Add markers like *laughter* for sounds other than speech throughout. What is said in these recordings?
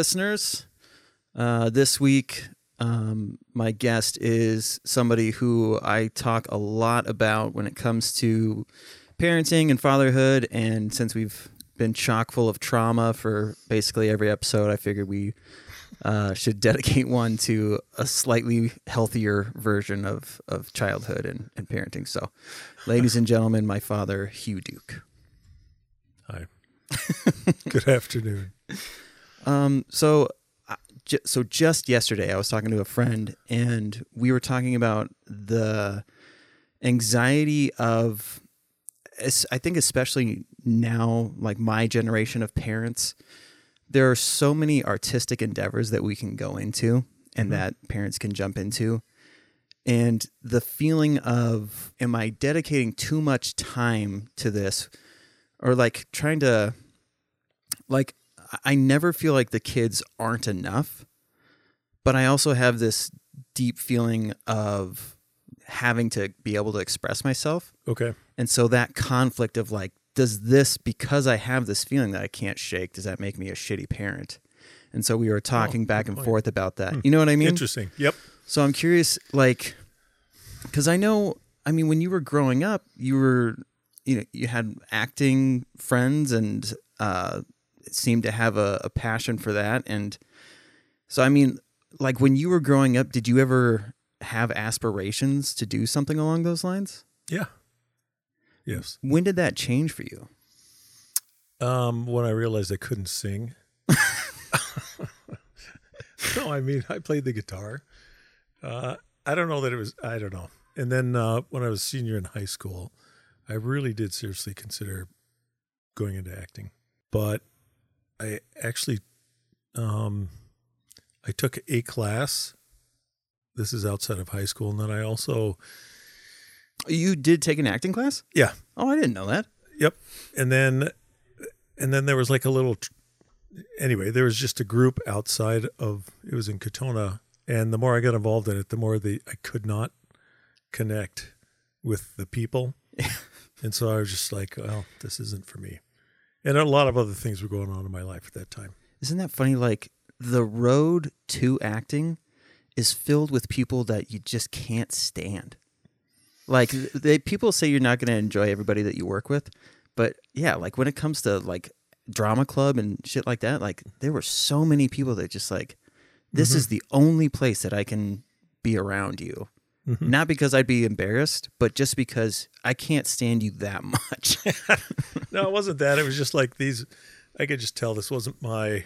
listeners. Uh, this week, um, my guest is somebody who I talk a lot about when it comes to parenting and fatherhood. And since we've been chock full of trauma for basically every episode, I figured we uh, should *laughs* dedicate one to a slightly healthier version of, of childhood and, and parenting. So, ladies and gentlemen, my father, Hugh Duke. Hi. *laughs* Good afternoon. Um, so, so just yesterday, I was talking to a friend, and we were talking about the anxiety of, I think, especially now, like my generation of parents. There are so many artistic endeavors that we can go into, and that parents can jump into. And the feeling of, am I dedicating too much time to this? Or like trying to, like, I never feel like the kids aren't enough, but I also have this deep feeling of having to be able to express myself. Okay. And so that conflict of like, does this, because I have this feeling that I can't shake, does that make me a shitty parent? And so we were talking back and point. forth about that. You know what I mean? Interesting. Yep. So I'm curious, like, because I know, I mean, when you were growing up, you were, you know, you had acting friends and uh, seemed to have a, a passion for that. And so, I mean, like, when you were growing up, did you ever have aspirations to do something along those lines? Yeah. Yes. When did that change for you? Um, when I realized I couldn't sing. *laughs* no, I mean I played the guitar. Uh, I don't know that it was. I don't know. And then uh, when I was senior in high school, I really did seriously consider going into acting. But I actually, um, I took a class. This is outside of high school, and then I also, You did take an acting class? yeah, Oh, I didn't know that. Yep. And then and then there was like a little tr- anyway, there was just a group outside of it was in Katonah and the more I got involved in it, the more the I could not connect with the people. *laughs* and so I was just like, well, this isn't for me. And a lot of other things were going on in my life at that time. Isn't that funny? Like the road to acting is filled with people that you just can't stand. Like they people say you're not going to enjoy everybody that you work with, but yeah, like when it comes to like drama club and shit like that, like there were so many people that just like this mm-hmm. is the only place that I can be around you. Not because I'd be embarrassed, but just because I can't stand you that much. *laughs* No, it wasn't that. It was just like these I could just tell this wasn't my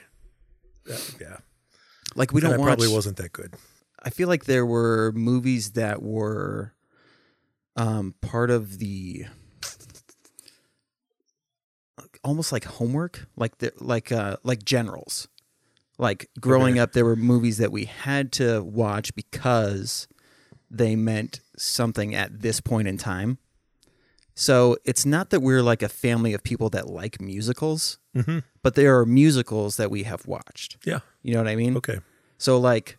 uh, yeah. like we And don't I watch probably wasn't that good. I feel like there were movies that were um, part of the almost like homework, like the like uh, like generals. Like growing Okay. up, there were movies that we had to watch because they meant something at this point in time. So it's not that we're like a family of people that like musicals, Mhm. but there are musicals that we have watched. Yeah. You know what I mean? Okay. So like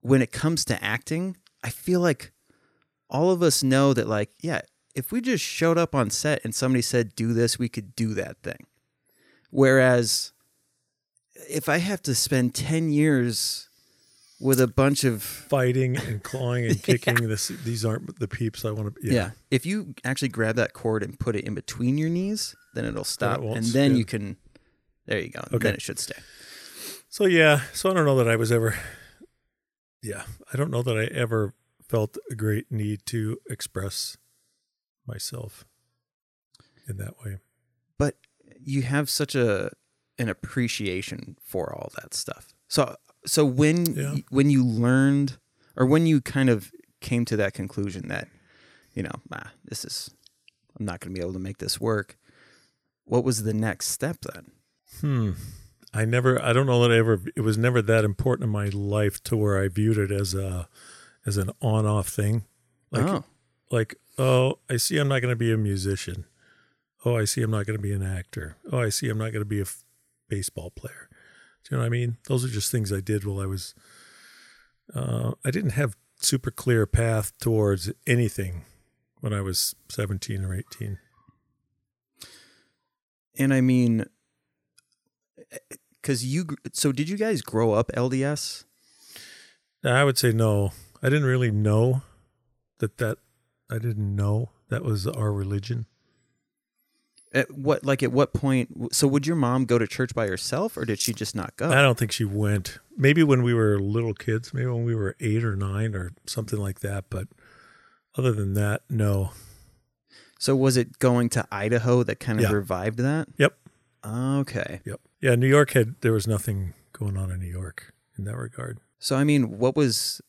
when it comes to acting, I feel like all of us know that like, yeah, if we just showed up on set and somebody said do this, we could do that thing. Whereas if I have to spend 10 years with a bunch of fighting and clawing and *laughs* kicking. This these aren't the peeps I want to. yeah. Yeah, if you actually grab that cord and put it in between your knees, then it'll stop won't and then spin. you can there you go. Okay. Then it should stay. So yeah, so I don't know that I was ever. Yeah, I don't know that I ever felt a great need to express myself in that way. but you have such a an appreciation for all that stuff. So so when Yeah. when you learned or when you kind of came to that conclusion that you know, ah, this is I'm not going to be able to make this work. What was the next step then? Hmm. I never. I don't know that I ever. It was never that important in my life to where I viewed it as a as an on off thing. Like oh, like oh, I see. I'm not going to be a musician. Oh, I see. I'm not going to be an actor. Oh, I see. I'm not going to be a f- baseball player. Do you know what I mean? Those are just things I did while I was. Uh, I didn't have super clear path towards anything when I was 17 or 18. and I mean because you. So did you guys grow up LDS? I would say no. I didn't really know that that I didn't know that was our religion. At what like at what point? So would your mom go to church by herself, or did she just not go? I don't think she went. Maybe when we were little kids, maybe when we were eight or nine or something like that. But other than that, no. So was it going to Idaho that kind of Yeah. revived that? Yep. Okay. Yep. Yeah, New York had there was nothing going on in New York in that regard. So I mean, what was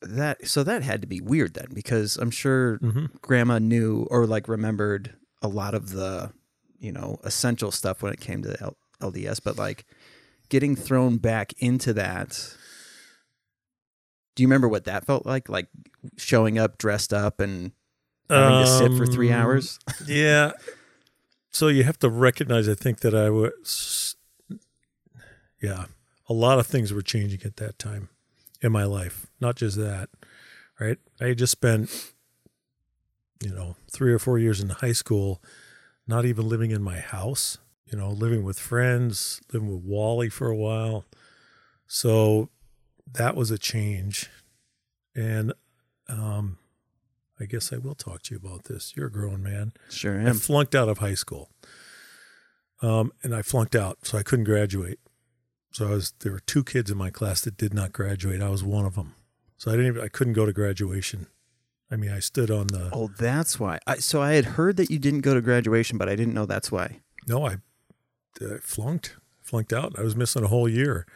that? So that had to be weird then, because I'm sure Mm-hmm. Grandma knew or like remembered a lot of the, you know, essential stuff when it came to L- LDS, but like getting thrown back into that. Do you remember what that felt like? Like showing up dressed up and having to sit for three Um, hours? *laughs* Yeah. So you have to recognize, I think, that I was, yeah, a lot of things were changing at that time in my life. Not just that, right? I just spent, you know, three or four years in high school, not even living in my house, you know, living with friends, living with Wally for a while. So that was a change. And, um, I guess I will talk to you about this. You're a grown man. Sure am. I flunked out of high school. Um, and I flunked out, so I couldn't graduate. So I was there were two kids in my class that did not graduate. I was one of them. So I didn't even I couldn't go to graduation. I mean, I stood on the Oh, that's why. I, so I had heard that you didn't go to graduation, but I didn't know that's why. no, I, I flunked, flunked out. I was missing a whole year.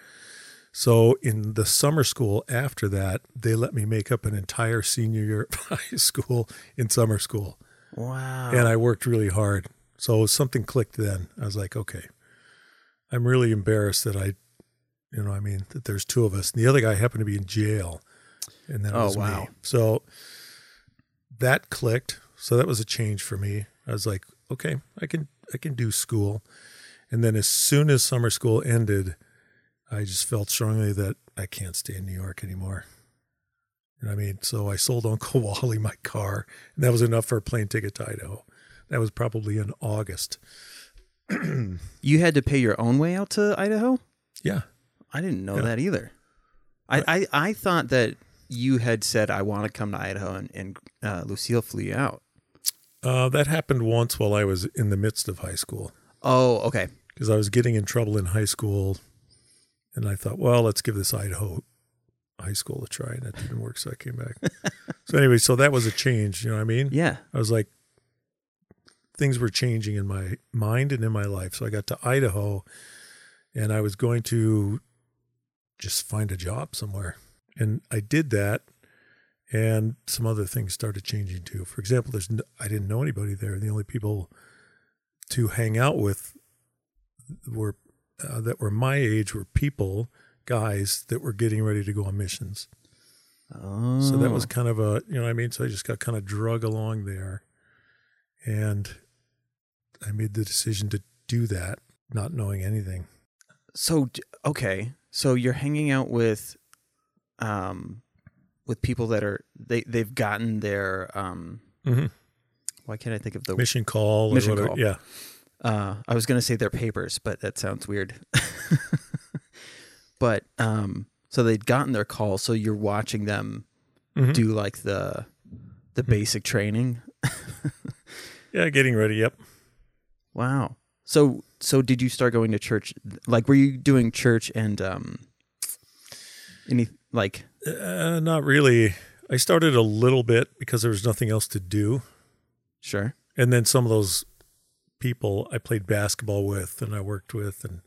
So in the summer school after that, they let me make up an entire senior year of *laughs* high school in summer school. Wow. and I worked really hard. So something clicked then. I was like, okay, I'm really embarrassed that I, you know, I mean, that there's two of us. And the other guy happened to be in jail. And then it Oh, was wow. me. So that clicked. So that was a change for me. I was like, okay, I can, I can do school. And then as soon as summer school ended, I just felt strongly that I can't stay in New York anymore. You know what I mean? So I sold Uncle *laughs* Wally my car, and that was enough for a plane ticket to Idaho. That was probably in August. *clears throat* you had to pay your own way out to Idaho? Yeah. I didn't know Yeah. that either. I, I, I thought that you had said, I want to come to Idaho, and, and uh, Lucille flew you out. Uh, that happened once while I was in the midst of high school Oh, okay. because I was getting in trouble in high school. And I thought, well, let's give this Idaho high school a try. And it didn't work. So I came back. *laughs* so, anyway, so that was a change. You know what I mean? Yeah. I was like, things were changing in my mind and in my life. So I got to Idaho and I was going to just find a job somewhere. And I did that. And some other things started changing too. For example, there's no, I didn't know anybody there. The only people to hang out with were uh, that were my age were people, guys that were getting ready to go on missions. Oh. So that was kind of a, you know what I mean? So I just got kind of drug along there. And I made the decision to do that, not knowing anything. So okay, so you're hanging out with, um, with people that are they they've gotten their um. Mm-hmm. Why can't I think of the Mission call. Or Mission whatever. call. Yeah. Uh, I was gonna say their papers, but that sounds weird. *laughs* but um, so they'd gotten their call, so you're watching them Mhm. do like the the basic training. *laughs* Yeah, getting ready. Yep. Wow. So so did you start going to church? Like, were you doing church and um, any like? Uh, not really. I started a little bit because there was nothing else to do. Sure. And then some of those people I played basketball with and I worked with. And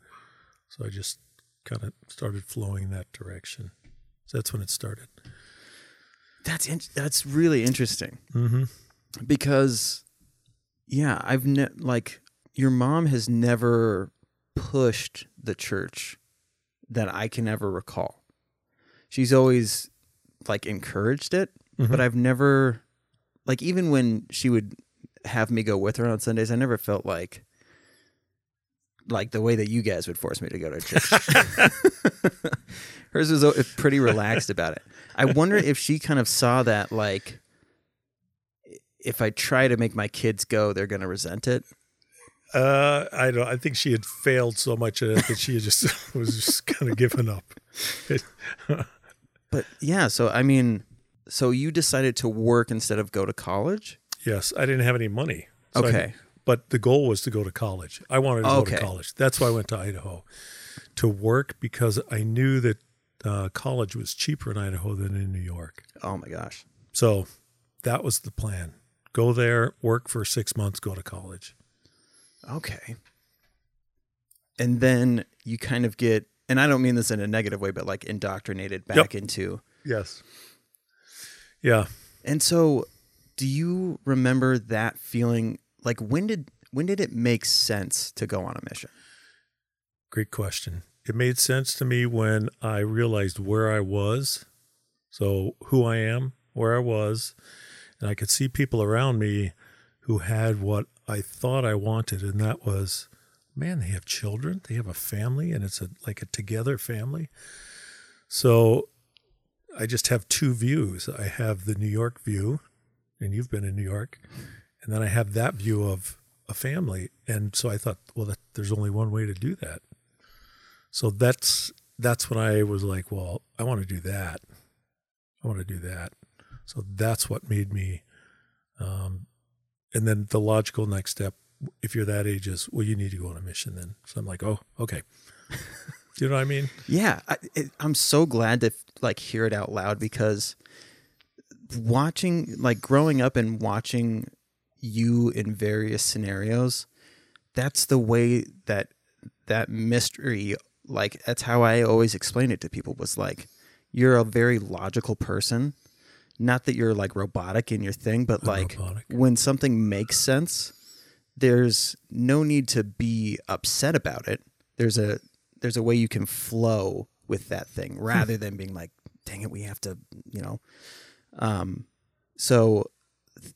so I just kind of started flowing that direction. So that's when it started. That's in, that's really interesting Mm-hmm. because, yeah, I've ne- like your mom has never pushed the church that I can ever recall. She's always like encouraged it, Mm-hmm. but I've never like even when she would have me go with her on Sundays, I never felt like like the way that you guys would force me to go to church. *laughs* Hers was pretty relaxed about it. I wonder if she kind of saw that like if I try to make my kids go, they're going to resent it. Uh, I don't. I think she had failed so much at it that she just *laughs* was just kind of given up. *laughs* But yeah, so I mean, so you decided to work instead of go to college? yes, I didn't have any money. So I- Okay. but the goal was to go to college. I wanted to go to college. That's why I went to Idaho to work because I knew that uh, college was cheaper in Idaho than in New York. Oh my gosh. So that was the plan. Go there, work for six months, go to college. Okay. And then you kind of get, and I don't mean this in a negative way, but like indoctrinated back into. Yes. Yeah. And so, do you remember that feeling? Like when did when did it make sense to go on a mission? Great question. It made sense to me when I realized where I was. So, who I am, where I was, and I could see people around me who had what I thought I wanted, and that was man, they have children, they have a family, and it's a like a together family. So, I just have two views. I have the New York view, and you've been in New York, and then I have that view of a family. And so I thought, well, that, there's only one way to do that. So that's that's when I was like, well, I want to do that. I want to do that. So that's what made me. Um, and then the logical next step, if you're that age, is well, you need to go on a mission. Then, so I'm like, oh, okay. do *laughs* you know what I mean? Yeah, I, it, I'm so glad to like hear it out loud because watching, like growing up and watching you in various scenarios, that's the way that that mystery, like that's how I always explain it to people was like, you're a very logical person. Not that you're like robotic in your thing, but I'm like robotic. when something makes sense, there's no need to be upset about it. There's a there's a way you can flow with that thing rather than being like, dang it, we have to, you know. Um, so th-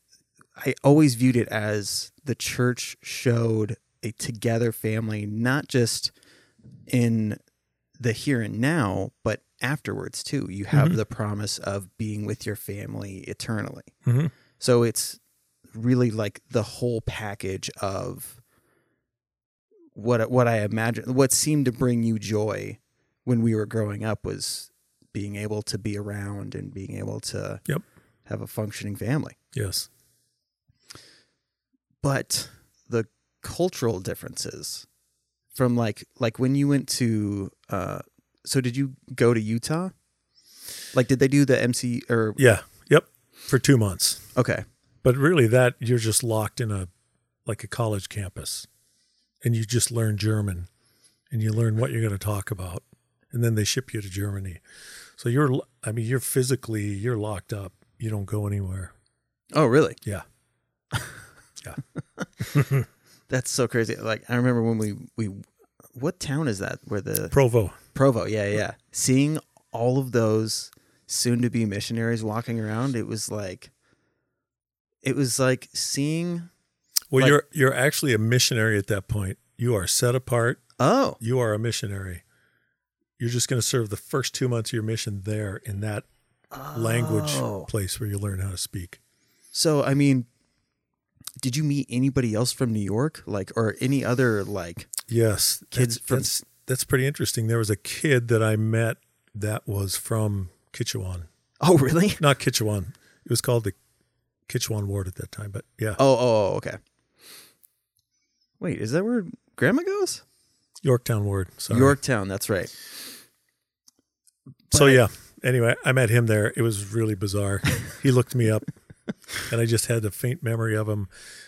I always viewed it as the church showed a together family, not just in the here and now, but afterwards too. You have Mhm. the promise of being with your family eternally. Mhm. So it's really like the whole package of what what I imagine what seemed to bring you joy when we were growing up was being able to be around and being able to Yep. have a functioning family. Yes. But the cultural differences from like like when you went to uh so did you go to Utah? Like did they do the MC or Yeah. Yep. For two months. okay. But really, that you're just locked in a like a college campus, and you just learn German, and you learn what you're going to talk about, and then they ship you to Germany. So you're, I mean, you're physically you're locked up. You don't go anywhere. Oh, really? Yeah. *laughs* Yeah. *laughs* That's so crazy. Like I remember when we we what town is that where the Provo. Provo, yeah, yeah. Seeing all of those soon to be missionaries walking around, it was like it was like seeing Well, Like- you're you're actually a missionary at that point. You are set apart. oh, You are a missionary. You're just going to serve the first two months of your mission there in that language Oh. place where you learn how to speak. So I mean, did you meet anybody else from New York, like, or any other like? Yes, Kids that's, from- that's that's pretty interesting. There was a kid that I met that was from Kitchawan, Oh, really? not Kitchawan. It was called the Kitchawan Ward at that time, but yeah, Oh, oh, oh, okay. Wait, is that where Grandma goes? Yorktown Ward. Sorry. Yorktown. That's right. So yeah. Anyway, I met him there. It was really bizarre. he looked me up, *laughs* and I just had a faint memory of him.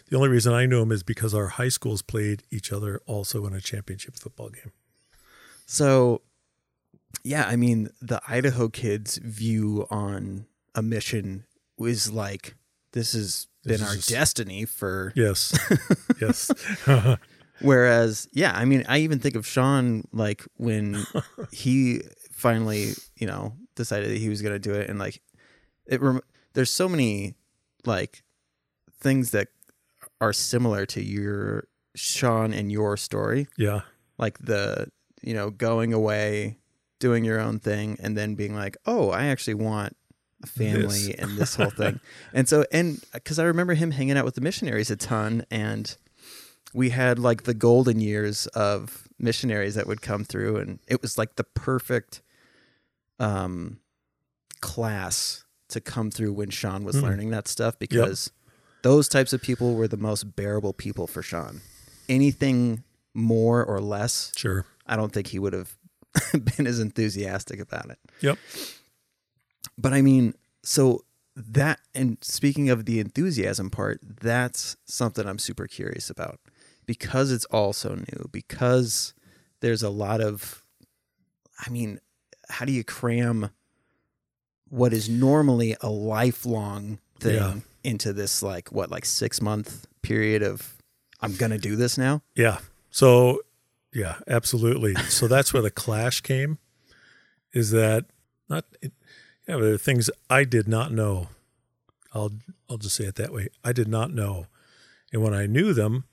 The only reason I knew him is because our high schools played each other also in a championship football game. So, yeah, I mean, the Idaho kids' view on a mission was like, this has been is our just- destiny for. Yes, *laughs* yes, *laughs* Whereas, yeah, I mean, I even think of Sean, like, when *laughs* he finally, you know, decided that he was going to do it. And, like, it, rem- there's so many, like, things that are similar to your Sean and your story. yeah, like the you know going away doing your own thing and then being like oh i actually want family This. and this whole thing *laughs* and so and because i remember him hanging out with the missionaries a ton and we had like the golden years of missionaries that would come through, and it was like the perfect um, class to come through when Sean was Mm. learning that stuff because those types of people were the most bearable people for Sean. Anything more or less, Sure. I don't think he would have *laughs* been as enthusiastic about it. Yep. But I mean, so that and speaking of the enthusiasm part, that's something I'm super curious about because it's all so new, because there's a lot of I mean, how do you cram what is normally a lifelong thing Yeah. into this like what like 6 month period of I'm going to do this now? Yeah. So, yeah, absolutely. So that's where the clash came. Is that not? It, yeah, there are things I did not know. I'll I'll just say it that way. I did not know, and when I knew them,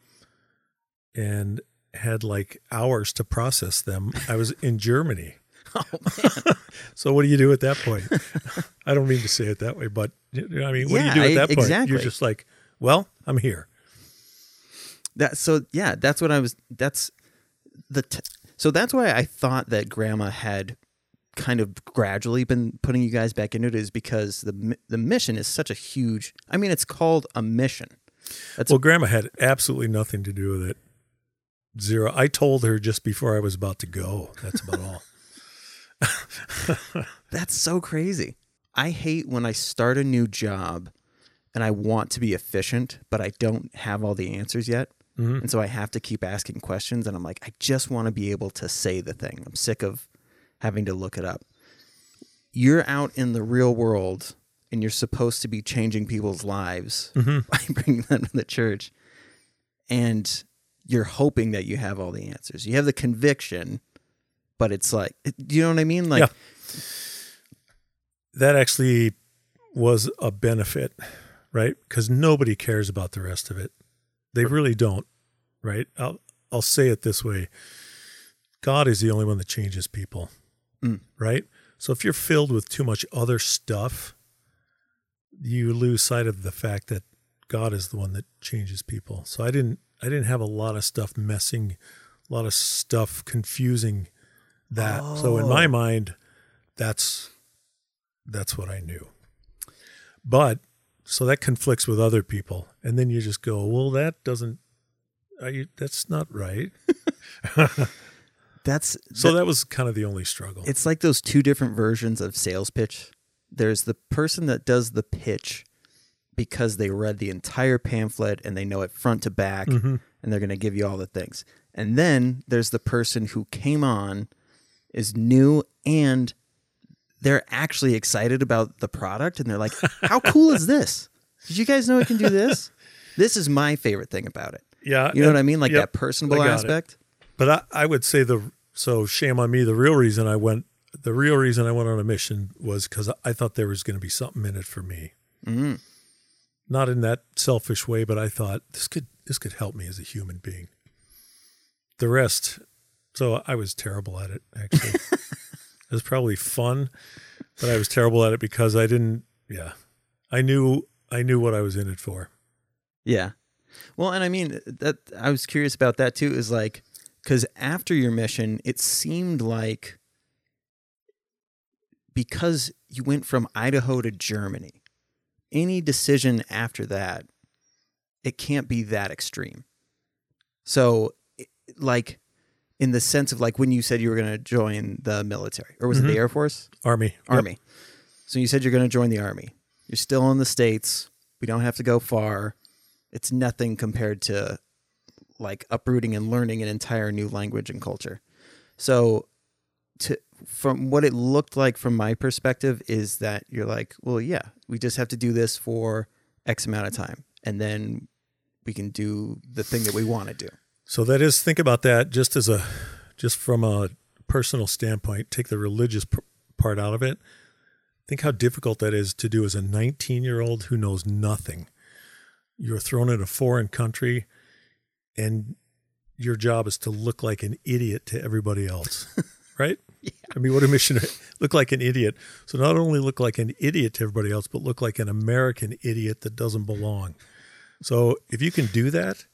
and had like hours to process them, I was in Germany. *laughs* Oh man. *laughs* So what do you do at that point? *laughs* I don't mean to say it that way, but you know, I mean, what Yeah, do you do at I- that point? exactly. You're just like, well, I'm here. That so yeah, that's what I was. That's the t- so that's why I thought that Grandma had kind of gradually been putting you guys back into it is because the the mission is such a huge. I mean, it's called a mission. That's Well, Grandma had absolutely nothing to do with it. Zero. I told her just before I was about to go. That's about all. *laughs* that's so crazy. I hate when I start a new job and I want to be efficient, but I don't have all the answers yet. Mhm. And so I have to keep asking questions. And I'm like, I just want to be able to say the thing. I'm sick of having to look it up. You're out in the real world and you're supposed to be changing people's lives Mhm. *laughs* by bringing them to the church. And you're hoping that you have all the answers. You have the conviction, but it's like, do you know what I mean? Like, Yeah. That actually was a benefit, right? Because nobody cares about the rest of it. They really don't, right? I'll I'll say it this way: God is the only one that changes people, Mm. right? So if you're filled with too much other stuff, you lose sight of the fact that God is the one that changes people. So I didn't I didn't have a lot of stuff messing, a lot of stuff confusing that. So in my Oh. mind, that's that's what I knew. But so that conflicts with other people, and then you just go, "Well, that doesn't. Are you, that's not right." *laughs* that's So that was kind of the only struggle. it's like those two different versions of sales pitch. There's the person that does the pitch because they read the entire pamphlet and they know it front to back Mhm. and they're going to give you all the things. And then there's the person who came on is new and they're actually excited about the product and they're like, *laughs* "How cool is this? Did you guys know it can do this?" *laughs* This is my favorite thing about it. Yeah, You know what I mean? Like yep, that personable got it. aspect. But I, I would say the so shame on me. The real reason I went, the real reason I went on a mission was because I thought there was going to be something in it for me. Mm. Not in that selfish way, but I thought this could this could help me as a human being. The rest, so I was terrible at it. Actually, *laughs* it was probably fun, but I was terrible at it because I didn't. Yeah, I knew I knew what I was in it for. Yeah. Well, and I mean that I was curious about that too is like cuz after your mission it seemed like because you went from Idaho to Germany any decision after that it can't be that extreme. So like in the sense of like when you said you were going to join the military or was it Mhm. the Air Force? Army, Yep. Army. So you said you're going to join the army. You're still in the states. We don't have to go far. It's nothing compared to like uprooting and learning an entire new language and culture. So to from what it looked like from my perspective is that you're like, well, yeah, we just have to do this for X amount of time and then we can do the thing that we want to do. So that is think about that just as a just from a personal standpoint. Take the religious p- part out of it. Think how difficult that is to do as a 19 year old who knows nothing. You're thrown in a foreign country, and your job is to look like an idiot to everybody else, *laughs* right? I mean, what a missionary look like an idiot. So not only look like an idiot to everybody else, but look like an American idiot that doesn't belong. So if you can do that,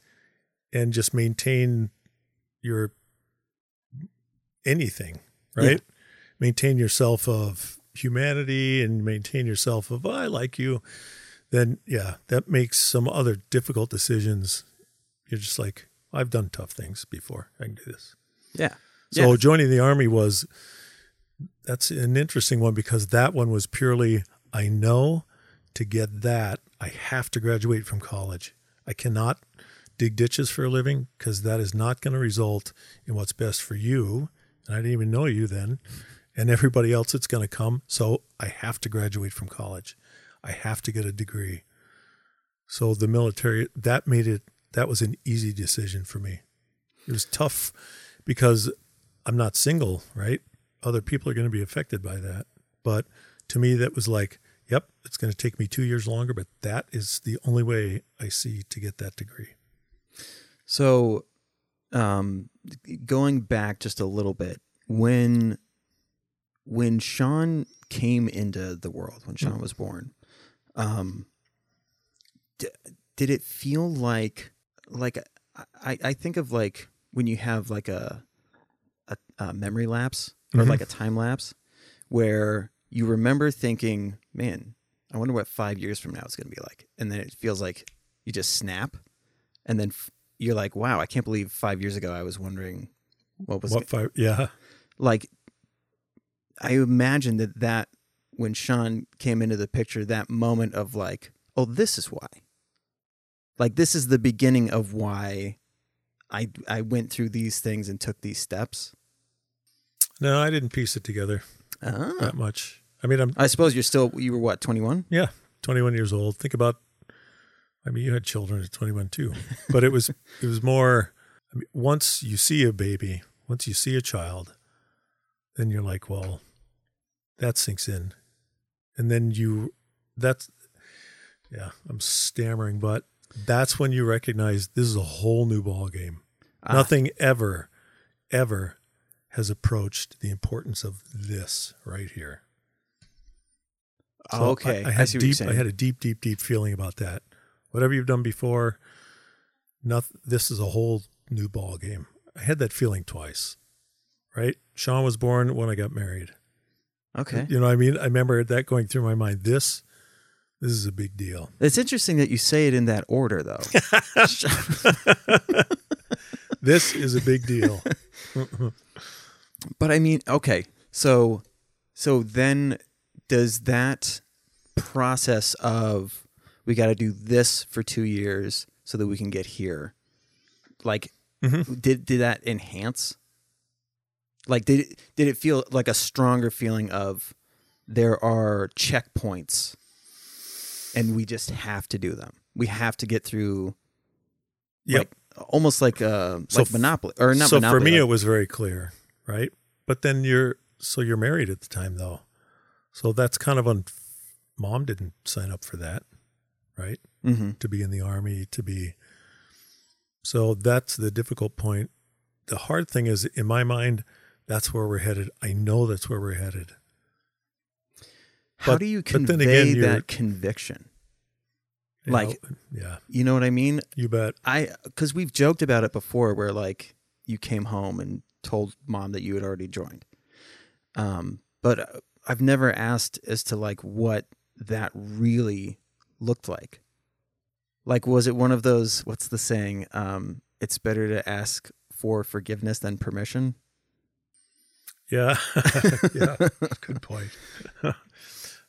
and just maintain your anything, right? Yeah. Maintain yourself of humanity and maintain yourself of I like you, then yeah, that makes some other difficult decisions. You're just like, I've done tough things before. I can do this. Yeah. So Yeah. joining the army was that's an interesting one because that one was purely I know to get that I have to graduate from college. I cannot dig ditches for a living because that is not going to result in what's best for you. And I didn't even know you then and everybody else that's going to come. So I have to graduate from college. I have to get a degree. So the military that made it that was an easy decision for me. It was tough because I'm not single, right? Other people are going to be affected by that. But to me, that was like, yep, it's going to take me two years longer, but that is the only way I see to get that degree. So, um, going back just a little bit, when when Sean came into the world, when Sean was born, um, d- did it feel like like I, I think of like when you have like a a, a memory lapse or Mhm. like a time lapse where you remember thinking, man, I wonder what five years from now is going to be like, and then it feels like you just snap, and then f- you're like, wow, I can't believe five years ago I was wondering what was What five? Yeah. like. I imagine that that when Sean came into the picture, that moment of like, oh, this is why. Like this is the beginning of why I I went through these things and took these steps. No, I didn't piece it together Ah. that much. I mean, I'm I suppose you're still you were what twenty one. Yeah, 21 years old. Think about I mean, you had children at 21 too. *laughs* But it was it was more I mean, once you see a baby, once you see a child, then you're like, well, that sinks in. And then you that's yeah, I'm stammering, but that's when you recognize this is a whole new ball game. Ah. Nothing ever ever has approached the importance of this right here. So okay, I, I I had you're deep. I had a deep, deep, deep feeling about that. Whatever you've done before, nothing. This is a whole new ball game. I had that feeling twice. Right, Sean was born when I got married. okay. You know I mean? I remember that going through my mind. This, this is a big deal. It's interesting that you say it in that order, though. *laughs* *laughs* This is a big deal. but I mean, okay, so so then does that process of we got to do this for two years so that we can get here, like, Mhm. did did that enhance? Like, did it, did it feel like a stronger feeling of there are checkpoints, and we just have to do them. We have to get through Yep. like almost like uh So like monopoly or not so monopoly for me, like- it was very clear, right? But then you're so you're married at the time, though. So that's kind of on. Mom didn't sign up for that, right? Mhm. to be in the army, to be. So that's the difficult point. The hard thing is, in my mind, that's where we're headed. I know that's where we're headed. How But- do you convey again, that conviction? Like- know? yeah, You know what I mean? you bet. I because we've joked about it before, where like you came home and told mom that you had already joined. Um, but uh, I've never asked as to like what that really looked like. Like, was it one of those? What's the saying? Um, it's better to ask for forgiveness than permission. Yeah, *laughs* yeah, *laughs* good point. *laughs*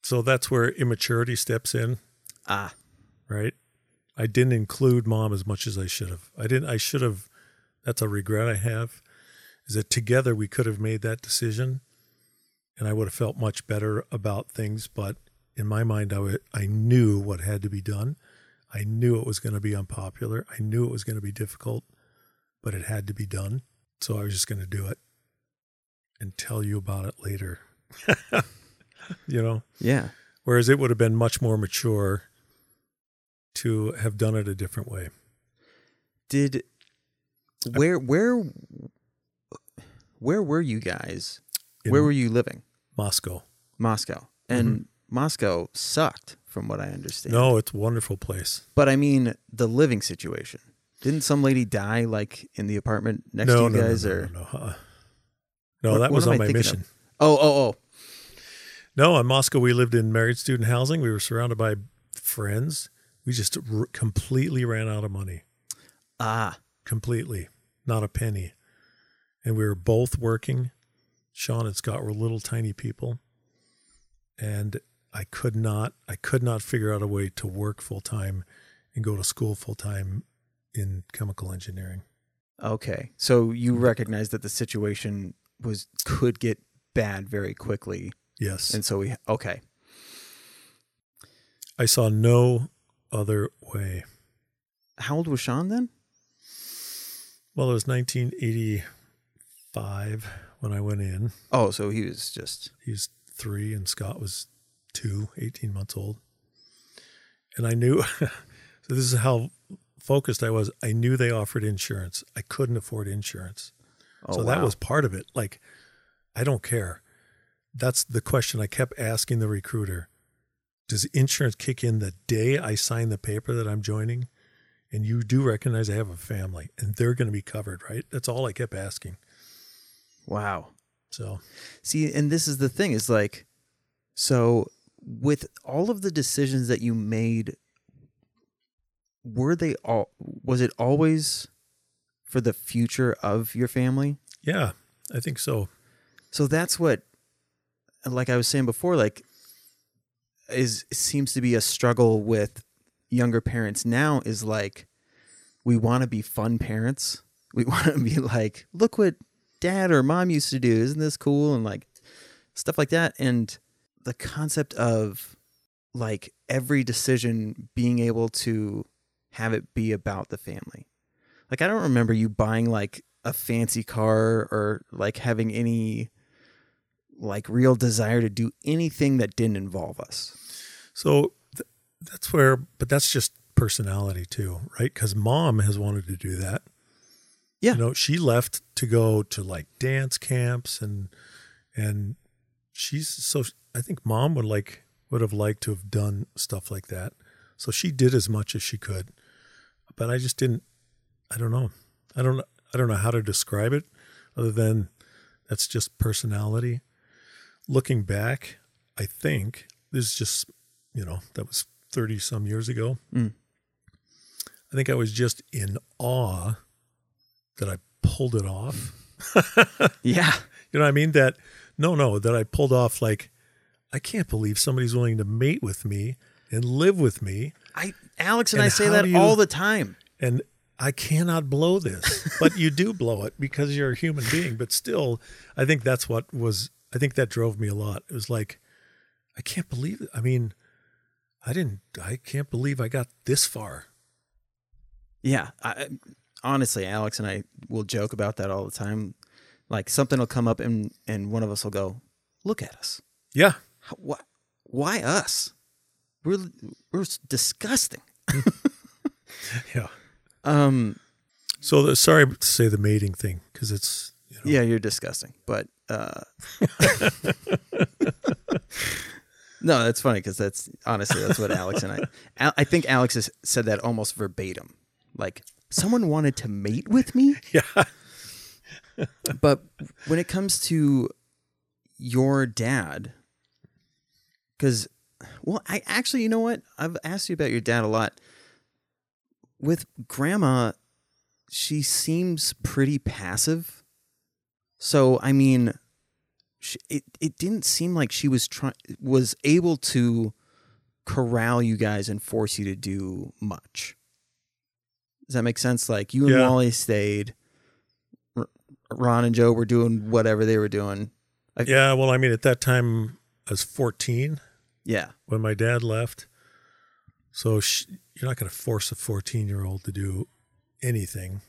so that's where immaturity steps in, Ah, right? I didn't include mom as much as I should have. I didn't. I should have. That's a regret I have. Is that together we could have made that decision, and I would have felt much better about things. But in my mind, I would- I knew what had to be done. I knew it was going to be unpopular. I knew it was going to be difficult, but it had to be done. So I was just going to do it and tell you about it later. *laughs* *laughs* you know, yeah. whereas it would have been much more mature to have done it a different way. Did where where where were you guys? In where were you living? Moscow? Moscow. Mm-hmm. And Moscow sucked from what I understand. No, it's a wonderful place. But I mean the living situation. Didn't some lady die like in the apartment next no, to you no, guys? no, or no, no, no. Uh-uh. No, What- that was on my thinking of? mission. oh, oh, oh. No, in Moscow, we lived in married student housing. We were surrounded by friends. We just r- completely ran out of money. Ah, Completely. Not a penny. And we were both working. Sean and Scott were little tiny people. And I could not I could not figure out a way to work full time and go to school full time in chemical engineering. okay. So you recognize that the situation was could get bad very quickly, Yes. and so we okay. I saw no other way. How old was Sean then? Well, it was 1985 when I went in. Oh, so he was just He was three and Scott was two, 18 months old. And I knew, *laughs* so this is how focused I was. I knew they offered insurance. I couldn't afford insurance. oh, so that was part of it. Like, I don't care. That's the question I kept asking the recruiter. Does insurance kick in the day I sign the paper that I'm joining? And you do recognize I have a family and they're going to be covered, right? That's all I kept asking. wow. So, See, and this is the thing is like, so with all of the decisions that you made, were they all, was it always for the future of your family? yeah, I think so. So that's what, like I was saying before, like, is seems to be a struggle with younger parents now is like, we want to be fun parents. *laughs* We want to be like, look what dad or mom used to do. Isn't this cool? And like stuff like that. And the concept of like every decision being able to have it be about the family. Like I don't remember you buying like a fancy car or like having any like real desire to do anything that didn't involve us. So th- that's where, but that's just personality too, right? Because mom has wanted to do that. Yeah. You know, she left to go to like dance camps and, and she's so, I think mom would like, would have liked to have done stuff like that. So she did as much as she could. But I just didn't, I don't know. I don't, I don't know how to describe it other than that's just personality. Looking back, I think this is just, you know, that was 30 some years ago. Mm. I think I was just in awe that I pulled it off. *laughs* Yeah. You know what I mean? That, no, no, that I pulled off like, I can't believe somebody's willing to mate with me and live with me. I Alex and, And I say that you- all the time. And I cannot blow this, but you do blow it because you're a human being. But still, I think that's what was, I think that drove me a lot. It was like, I can't believe it. I mean, I didn't, I can't believe I got this far. Yeah. I, honestly, Alex and I will joke about that all the time. Like something will come up and and one of us will go, "Look at us. Yeah. How- Why, why us? We're we're disgusting." *laughs* *laughs* Yeah. Um. So the, sorry to say the mating thing because it's, you know, Yeah, you're disgusting. But uh, *laughs* no, that's funny because that's honestly that's what Alex and I. Al- I think Alex has said that almost verbatim. Like someone wanted to mate with me, *laughs* yeah. but when it comes to your dad, because well, I actually, you know what? I've asked you about your dad a lot. With grandma, she seems pretty passive. So I mean, she, it it didn't seem like she was trying was able to corral you guys and force you to do much. Does that make sense? Like you and Yeah. Wally stayed. R- Ron and Joe were doing whatever they were doing. Yeah. Well, I mean, at that time, I was 14 Yeah, when my dad left. So sh you're not going to force a 14 year old to do anything.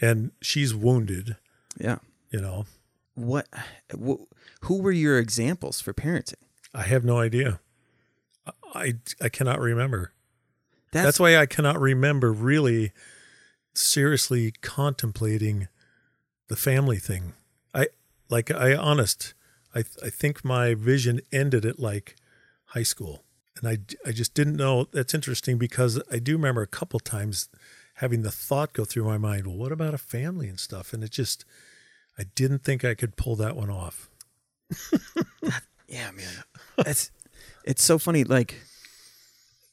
And she's wounded, yeah. You know. What? wh- Who were your examples for parenting? I have no idea. I, I, cannot remember. That's, That's why I cannot remember really seriously contemplating the family thing. I like I honest. I I think my vision ended at like high school, and I I just didn't know. That's interesting because I do remember a couple times having the thought go through my mind, well, what about a family and stuff? And it just, I didn't think I could pull that one off. *laughs* Yeah, man. It's it's so funny. Like,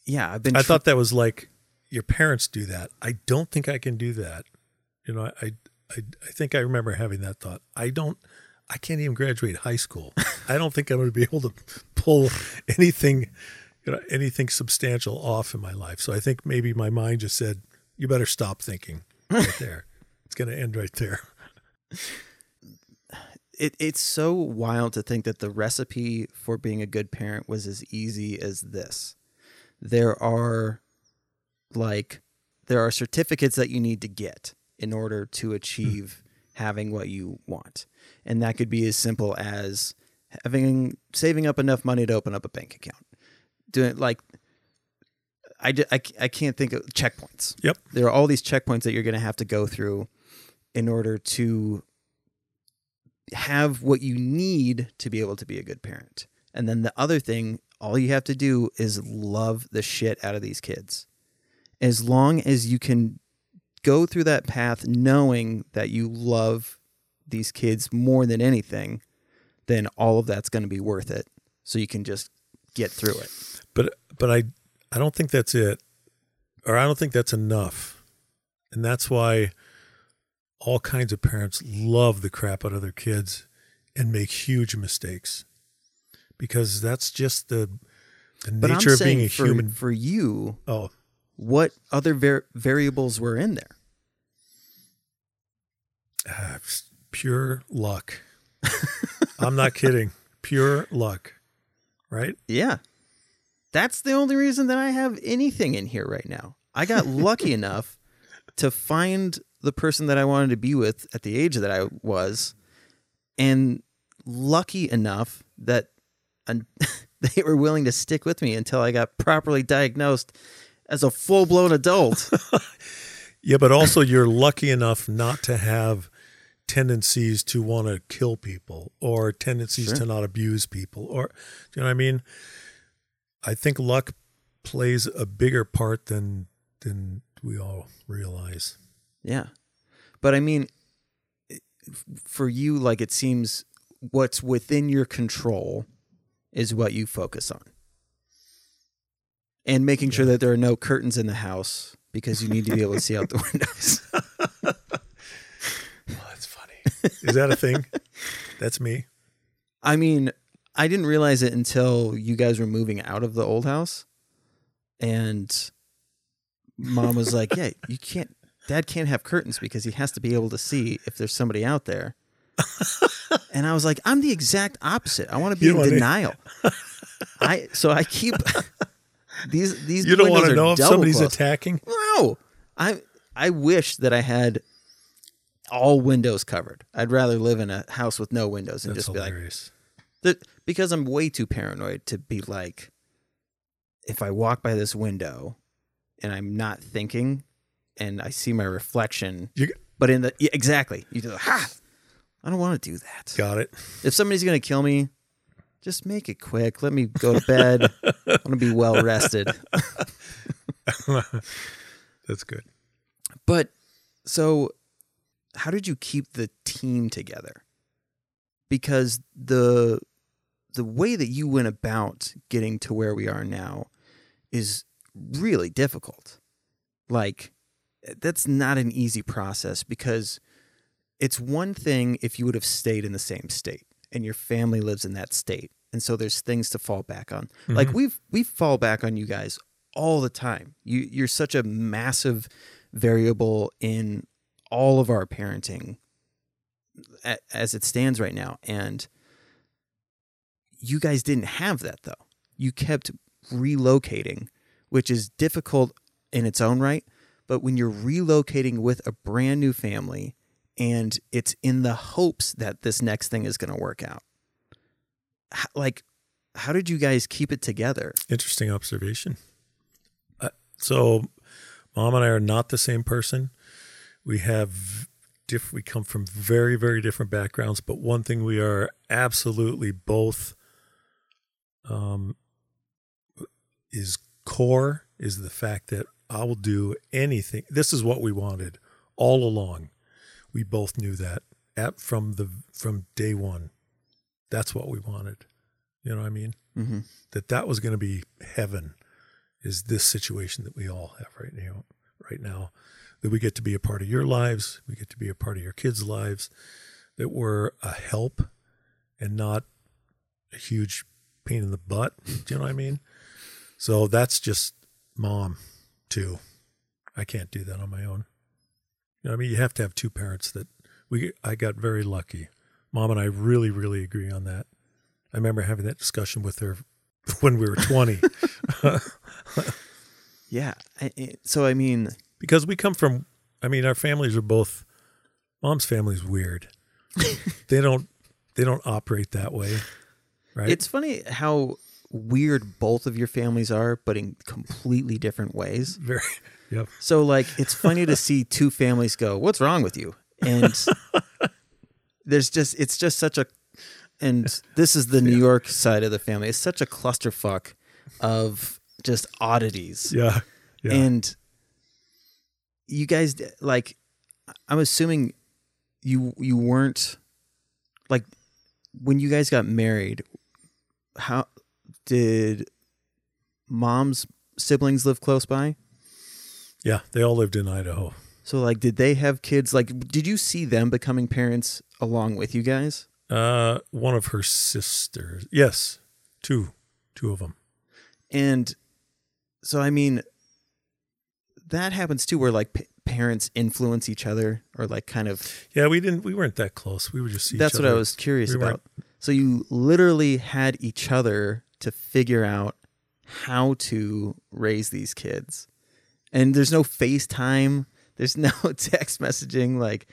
yeah, I've been. I thought that was like your parents do that. I don't think I can do that. You know, I, I, I think I remember having that thought. I don't, I can't even graduate high school. I don't think I'm going to be able to pull anything, you know, anything substantial off in my life. So I think maybe my mind just said, you better stop thinking right there. It's going to end right there. *laughs* it, it's so wild to think that the recipe for being a good parent was as easy as this. There are like there are certificates that you need to get in order to hmm. achieve having what you want. And that could be as simple as having saving up enough money to open up a bank account. Doing like I, I, I can't think of checkpoints. Yep. There are all these checkpoints that you're going to have to go through in order to have what you need to be able to be a good parent. And then the other thing, all you have to do is love the shit out of these kids. As long as you can go through that path knowing that you love these kids more than anything, then all of that's going to be worth it. So you can just get through it. But, but I, I don't think that's it. Or I don't think that's enough. And that's why all kinds of parents love the crap out of their kids and make huge mistakes because that's just the, the nature of being a for, human. for you, Oh, what other var- variables were in there? uh, pure luck. I'm not kidding. Pure luck. Right? Yeah. That's the only reason that I have anything in here right now. I got lucky *laughs* enough to find the person that I wanted to be with at the age that I was, and lucky enough that *laughs* they were willing to stick with me until I got properly diagnosed as a full blown adult. *laughs* Yeah, but also you're lucky enough not to have tendencies to want to kill people or tendencies Sure. to not abuse people or do you know what I mean? I think luck plays a bigger part than than we all realize. Yeah. But I mean, for you, like it seems what's within your control is what you focus on. And making sure that there are no curtains in the house because you need to be able to see out the *laughs* windows. *laughs* Oh, that's funny. Is that a thing? That's me. I mean, I didn't realize it until you guys were moving out of the old house. And mom was like, Yeah, you can't, dad can't have curtains because he has to be able to see if there's somebody out there. *laughs* and I was like, I'm the exact opposite. I want to be You in denial. I, so I keep *laughs* these, these, You don't want to know if somebody's closed. attacking? No, I I wish that I had all windows covered. I'd rather live in a house with no windows and That's just be like, hilarious. because I'm way too paranoid to be like, if I walk by this window and I'm not thinking and I see my reflection, You but in the yeah, exactly, you do ha. I don't want to do that. got it. If somebody's gonna kill me, just make it quick. Let me go to bed. I want to be well rested. *laughs* That's good. But so how did you keep the team together? Because the the way that you went about getting to where we are now is really difficult. Like that's not an easy process because it's one thing if you would have stayed in the same state and your family lives in that state. And so there's things to fall back on. Like Mhm. we've we fall back on you guys all the time. You you're such a massive variable in all of our parenting as it stands right now and you guys didn't have that though. You kept relocating, which is difficult in its own right, but when you're relocating with a brand new family and it's in the hopes that this next thing is going to work out. Like how did you guys keep it together? Interesting observation. Uh, so, mom and I are not the same person. We have diff- we come from very very different backgrounds, but one thing we are absolutely both um, is core is the fact that I will do anything. This is what we wanted all along. We both knew that at from the from day one. That's what we wanted. You know what I mean? Mm-hmm. That that was going to be heaven. Is this situation that we all have right now? Right now, that we get to be a part of your lives, we get to be a part of your kids' lives, that we're a help and not a huge pain in the butt. Do you know what I mean? So that's just mom, too. I can't do that on my own. You know I mean? You have to have two parents that we I got very lucky. Mom and I really, really agree on that. I remember having that discussion with her *laughs* when we were 20 *laughs* Yeah. So I mean, because we come from I mean our families are both mom's family's weird. *laughs* they don't they don't operate that way. Right? it's funny how weird both of your families are, but in completely different ways. very *laughs* yep. So like it's funny to see two families go, "What's wrong with you?" And *laughs* there's just it's just such a and *laughs* this is the New York side of the family. It's such a clusterfuck of just oddities. Yeah. Yeah. And you guys like I'm assuming you you weren't like when you guys got married how did mom's siblings live close by? yeah, they all lived in Idaho. So like did they have kids like did you see them becoming parents along with you guys? Uh one of her sisters. Yes. Two. Two of them. And so I mean that happens too where like p- parents influence each other or like kind of Yeah, we didn't we weren't that close. We would just see each That's what I was curious We weren't- about. So you literally had each other to figure out how to raise these kids. And there's no FaceTime, there's no *laughs* text messaging like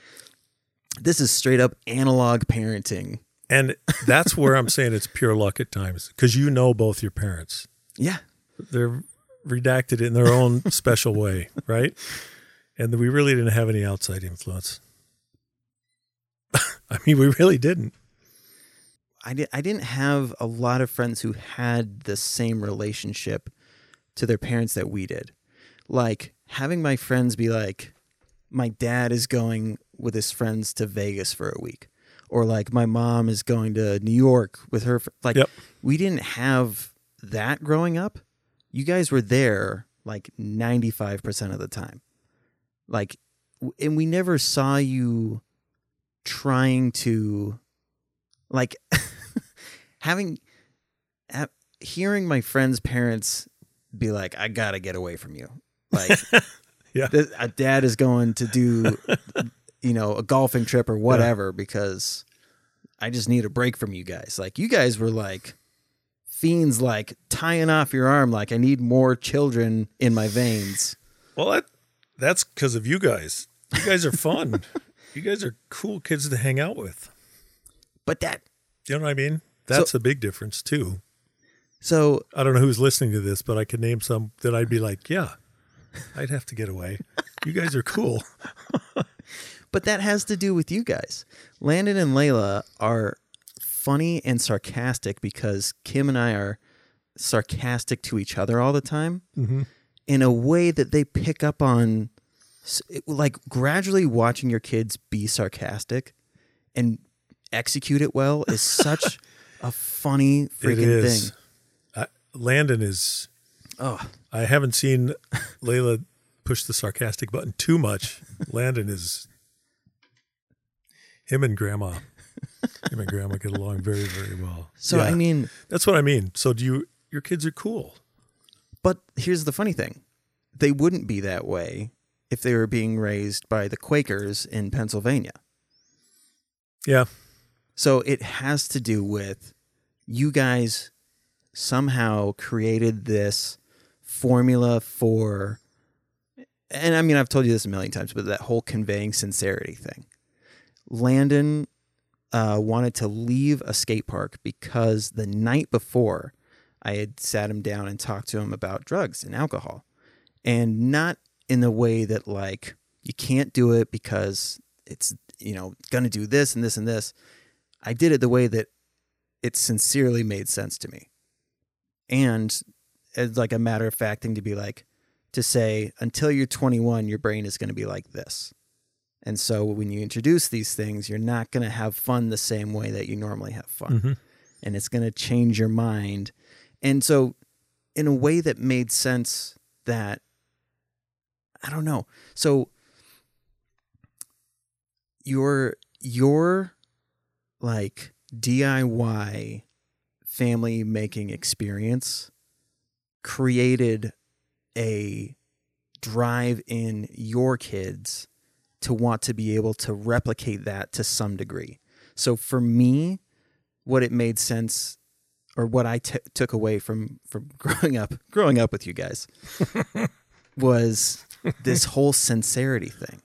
this is straight up analog parenting. And that's where I'm saying it's pure luck at times because you know both your parents. Yeah. They're redacted in their own special way, right? And we really didn't have any outside influence. *laughs* I mean, we really didn't. I did I didn't have a lot of friends who had the same relationship to their parents that we did. Like having my friends be like my dad is going with his friends to Vegas for a week or like my mom is going to New York with her fr- like Yep. we didn't have that growing up. You guys were there like 95% of the time. Like and we never saw you trying to like *laughs* having ha- hearing my friends' parents be like, "I gotta get away from you." Like, *laughs* Yeah. th- a dad is going to do, *laughs* you know, a golfing trip or whatever because I just need a break from you guys. Like, you guys were like fiends, like tying off your arm, like I need more children in my veins. Well, that that's because of you guys. You guys are fun. you guys are cool kids to hang out with. But that, You know what I mean? That's a big difference too. so I don't know who's listening to this, but I could name some that I'd be like, yeah, I'd have to get away. You guys are cool. *laughs* But that has to do with you guys. Landon and Layla are funny and sarcastic because Kim and I are sarcastic to each other all the time Mm-hmm. in a way that they pick up on. Like gradually watching your kids be sarcastic and execute it well is *laughs* such a funny freaking thing. I, Landon is. Oh, I haven't seen Layla push the sarcastic button too much. Landon is. Him and Grandma. Him and Grandma get along very, very well. so Yeah, I mean, that's what I mean. So do you? Your kids are cool. But here's the funny thing they wouldn't be that way if they were being raised by the Quakers in Pennsylvania. Yeah. So it has to do with you guys somehow created this formula for, and I mean, I've told you this a million times, but that whole conveying sincerity thing. Landon uh, wanted to leave a skate park because the night before I had sat him down and talked to him about drugs and alcohol. And not in the way that, like, you can't do it because it's, you know, to do this and this and this. I did it the way that it sincerely made sense to me. And as like a matter of fact thing to be like, to say until you're 21 your brain is going to be like this. And so when you introduce these things you're not going to have fun the same way that you normally have fun. Hmm and it's going to change your mind. And so in a way that made sense that i don't know. So your your like diy family making experience created a drive in your kids to want to be able to replicate that to some degree. So for me, what it made sense or what I t- took away from from *laughs* growing up growing up with you guys *laughs* was this whole sincerity thing.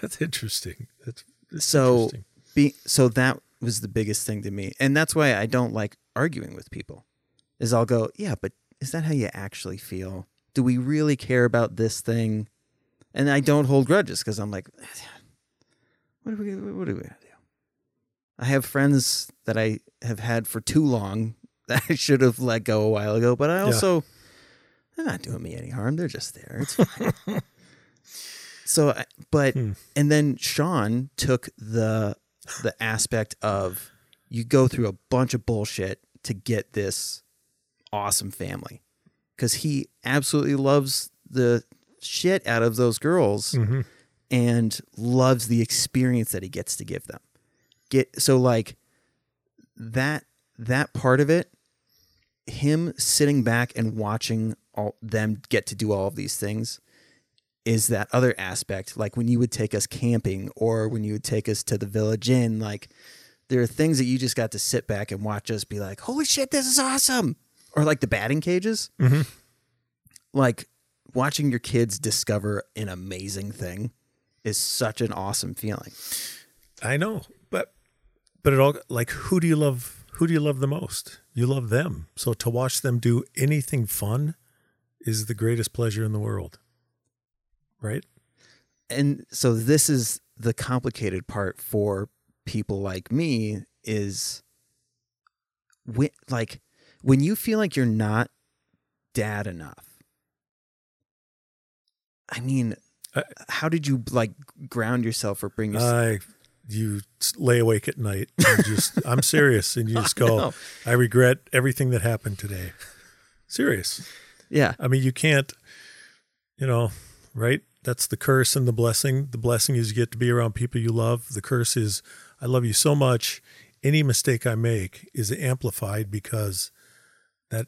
That's interesting. That's, that's So interesting. be so that was the biggest thing to me. And that's why I don't like arguing with people. Is I'll go, "Yeah, but is that how you actually feel? Do we really care about this thing?" And I don't hold grudges because I'm like, *sighs* what are we what are we gonna do? I have friends that I have had for too long *laughs* that I should have let go a while ago, but I also they're not doing me any harm. They're just there. It's fine. *laughs* so, but Hmm. and then Sean took the the aspect of you go through a bunch of bullshit to get this awesome family because he absolutely loves the shit out of those girls Mhm. and loves the experience that he gets to give them. Get so like that that part of it, him sitting back and watching all them get to do all of these things is that other aspect. Like when you would take us camping or when you would take us to the village inn, like there are things that you just got to sit back and watch us be like, Holy shit, this is awesome. Or like the batting cages. Mhm. Like watching your kids discover an amazing thing is such an awesome feeling. I know, but but it all like who do you love? Who do you love the most? You love them. So to watch them do anything fun is the greatest pleasure in the world, right? and so this is the complicated part for people like me is when, like when you feel like you're not dad enough i mean I- how did you like ground yourself or bring yourself I you lay awake at night. And just *laughs* I'm serious, and you just go. I regret everything that happened today. Serious. yeah I mean, you can't. You know, right? That's the curse and the blessing. The blessing is you get to be around people you love. The curse is I love you so much. Any mistake I make is amplified because that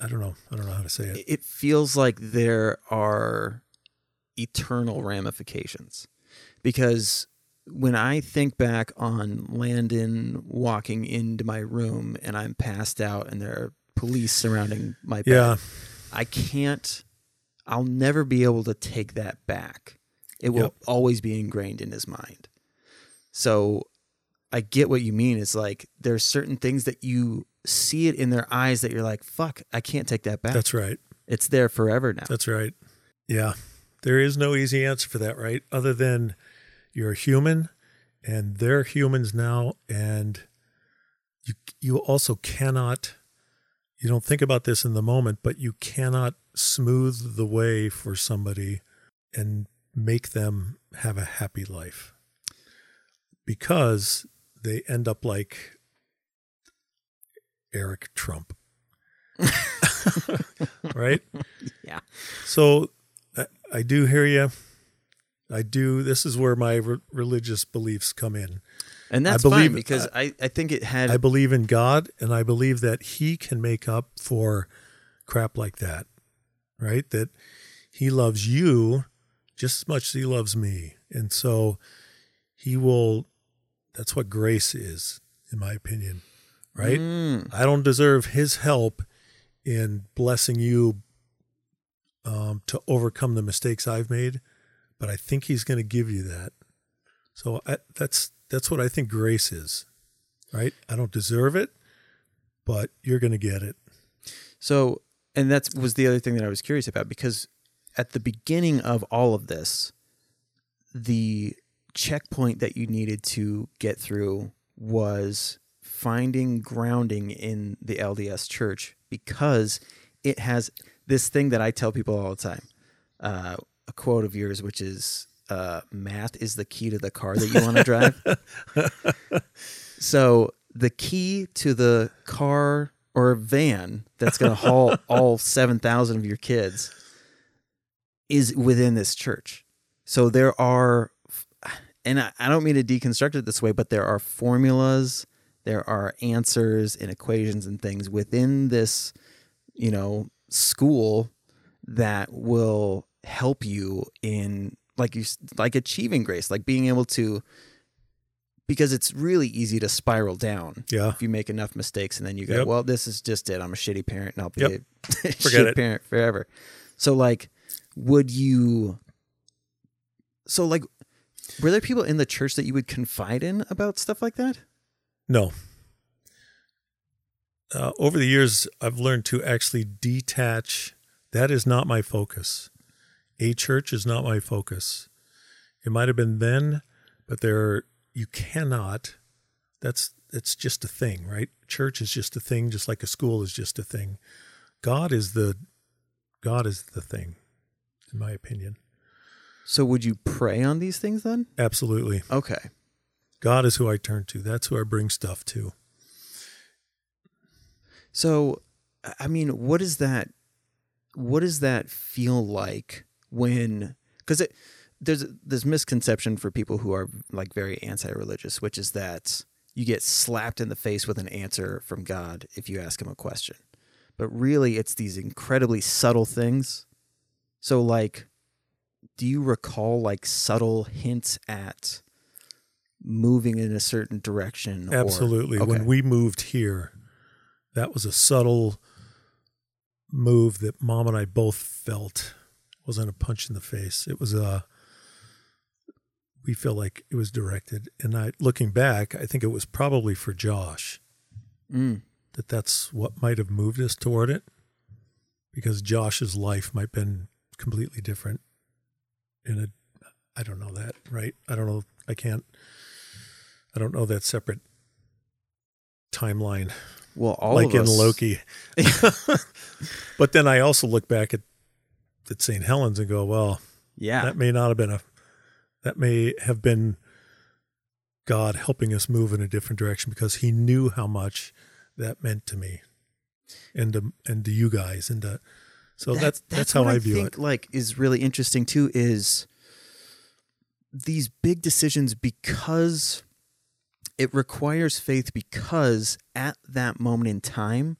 I don't know. I don't know how to say it. it feels like there are eternal ramifications because when I think back on Landon walking into my room and I'm passed out and there are police surrounding my bed, Yeah. I can't, I'll never be able to take that back. It will Yep. always be ingrained in his mind. So I get what you mean. It's like there's certain things that you see it in their eyes that you're like, fuck, I can't take that back. That's right. It's there forever now. That's right. Yeah. There is no easy answer for that, right? Other than you're a human and they're humans now and you you also cannot you don't think about this in the moment, but you cannot smooth the way for somebody and make them have a happy life. Because they end up like Eric Trump. *laughs* right? Yeah. So I, I do hear you. I do. This is where my re- religious beliefs come in. And that's believe- fine because I, I think it had I believe in God, and I believe that He can make up for crap like that, right? That He loves you just as much as He loves me. And so He will, that's what grace is, in my opinion, right? Mm, I don't deserve His help in blessing you um, to overcome the mistakes I've made, but I think He's going to give you that. So I, that's that's what I think grace is, right? I don't deserve it, but you're going to get it. so and that was the other thing that I was curious about because at the beginning of all of this, the checkpoint that you needed to get through was finding grounding in the LDS church because it has this thing that I tell people all the time, uh, a quote of yours, which is uh, math is the key to the car that you want to drive. *laughs* so the key to the car or van that's going to haul *laughs* all 7,000 of your kids is within this church. So there are, and I, I don't mean to deconstruct it this way, but there are formulas, there are answers and equations and things within this, you know, school that will help you in like you like achieving grace, like being able to because it's really easy to spiral down Yeah. if you make enough mistakes and then you go, Yep. well, this is just it. I'm a shitty parent and I'll be Yep. a *laughs* Forget shit it. parent forever. So like, would you? So like, were there people in the church that you would confide in about stuff like that? No. Uh, over the years, I've learned to actually detach. That is not my focus. A church is not my focus. It might have been then, but there you cannot. That's it's just a thing, right? Church is just a thing, just like a school is just a thing. God is the God is the thing, in my opinion. So would you pray on these things then? Absolutely, Okay. God is who I turn to. That's who I bring stuff to. So, I- mean, what is that? What does that feel like when? Because it there's this misconception for people who are like very anti-religious, which is that you get slapped in the face with an answer from God if you ask him a question. But really, it's these incredibly subtle things. So, like, do you recall like subtle hints at moving in a certain direction? or- Absolutely. Okay. When we moved here, that was a subtle move that mom and I both felt wasn't a punch in the face. It was a we feel like it was directed. And I looking back, I think it was probably for Josh Mm. that that's what might have moved us toward it because Josh's life might have been completely different in a I don't know that, right? I don't know I can't I don't know that separate timeline Well, all like in Loki. *laughs* but then I also look back at at St. Helens and go, well, Yeah. that may not have been a that may have been God helping us move in a different direction because he knew how much that meant to me and to, and to you guys and to, so that's that's, how what I view think, it. Like, is really interesting too. Is these big decisions because it requires faith because at that moment in time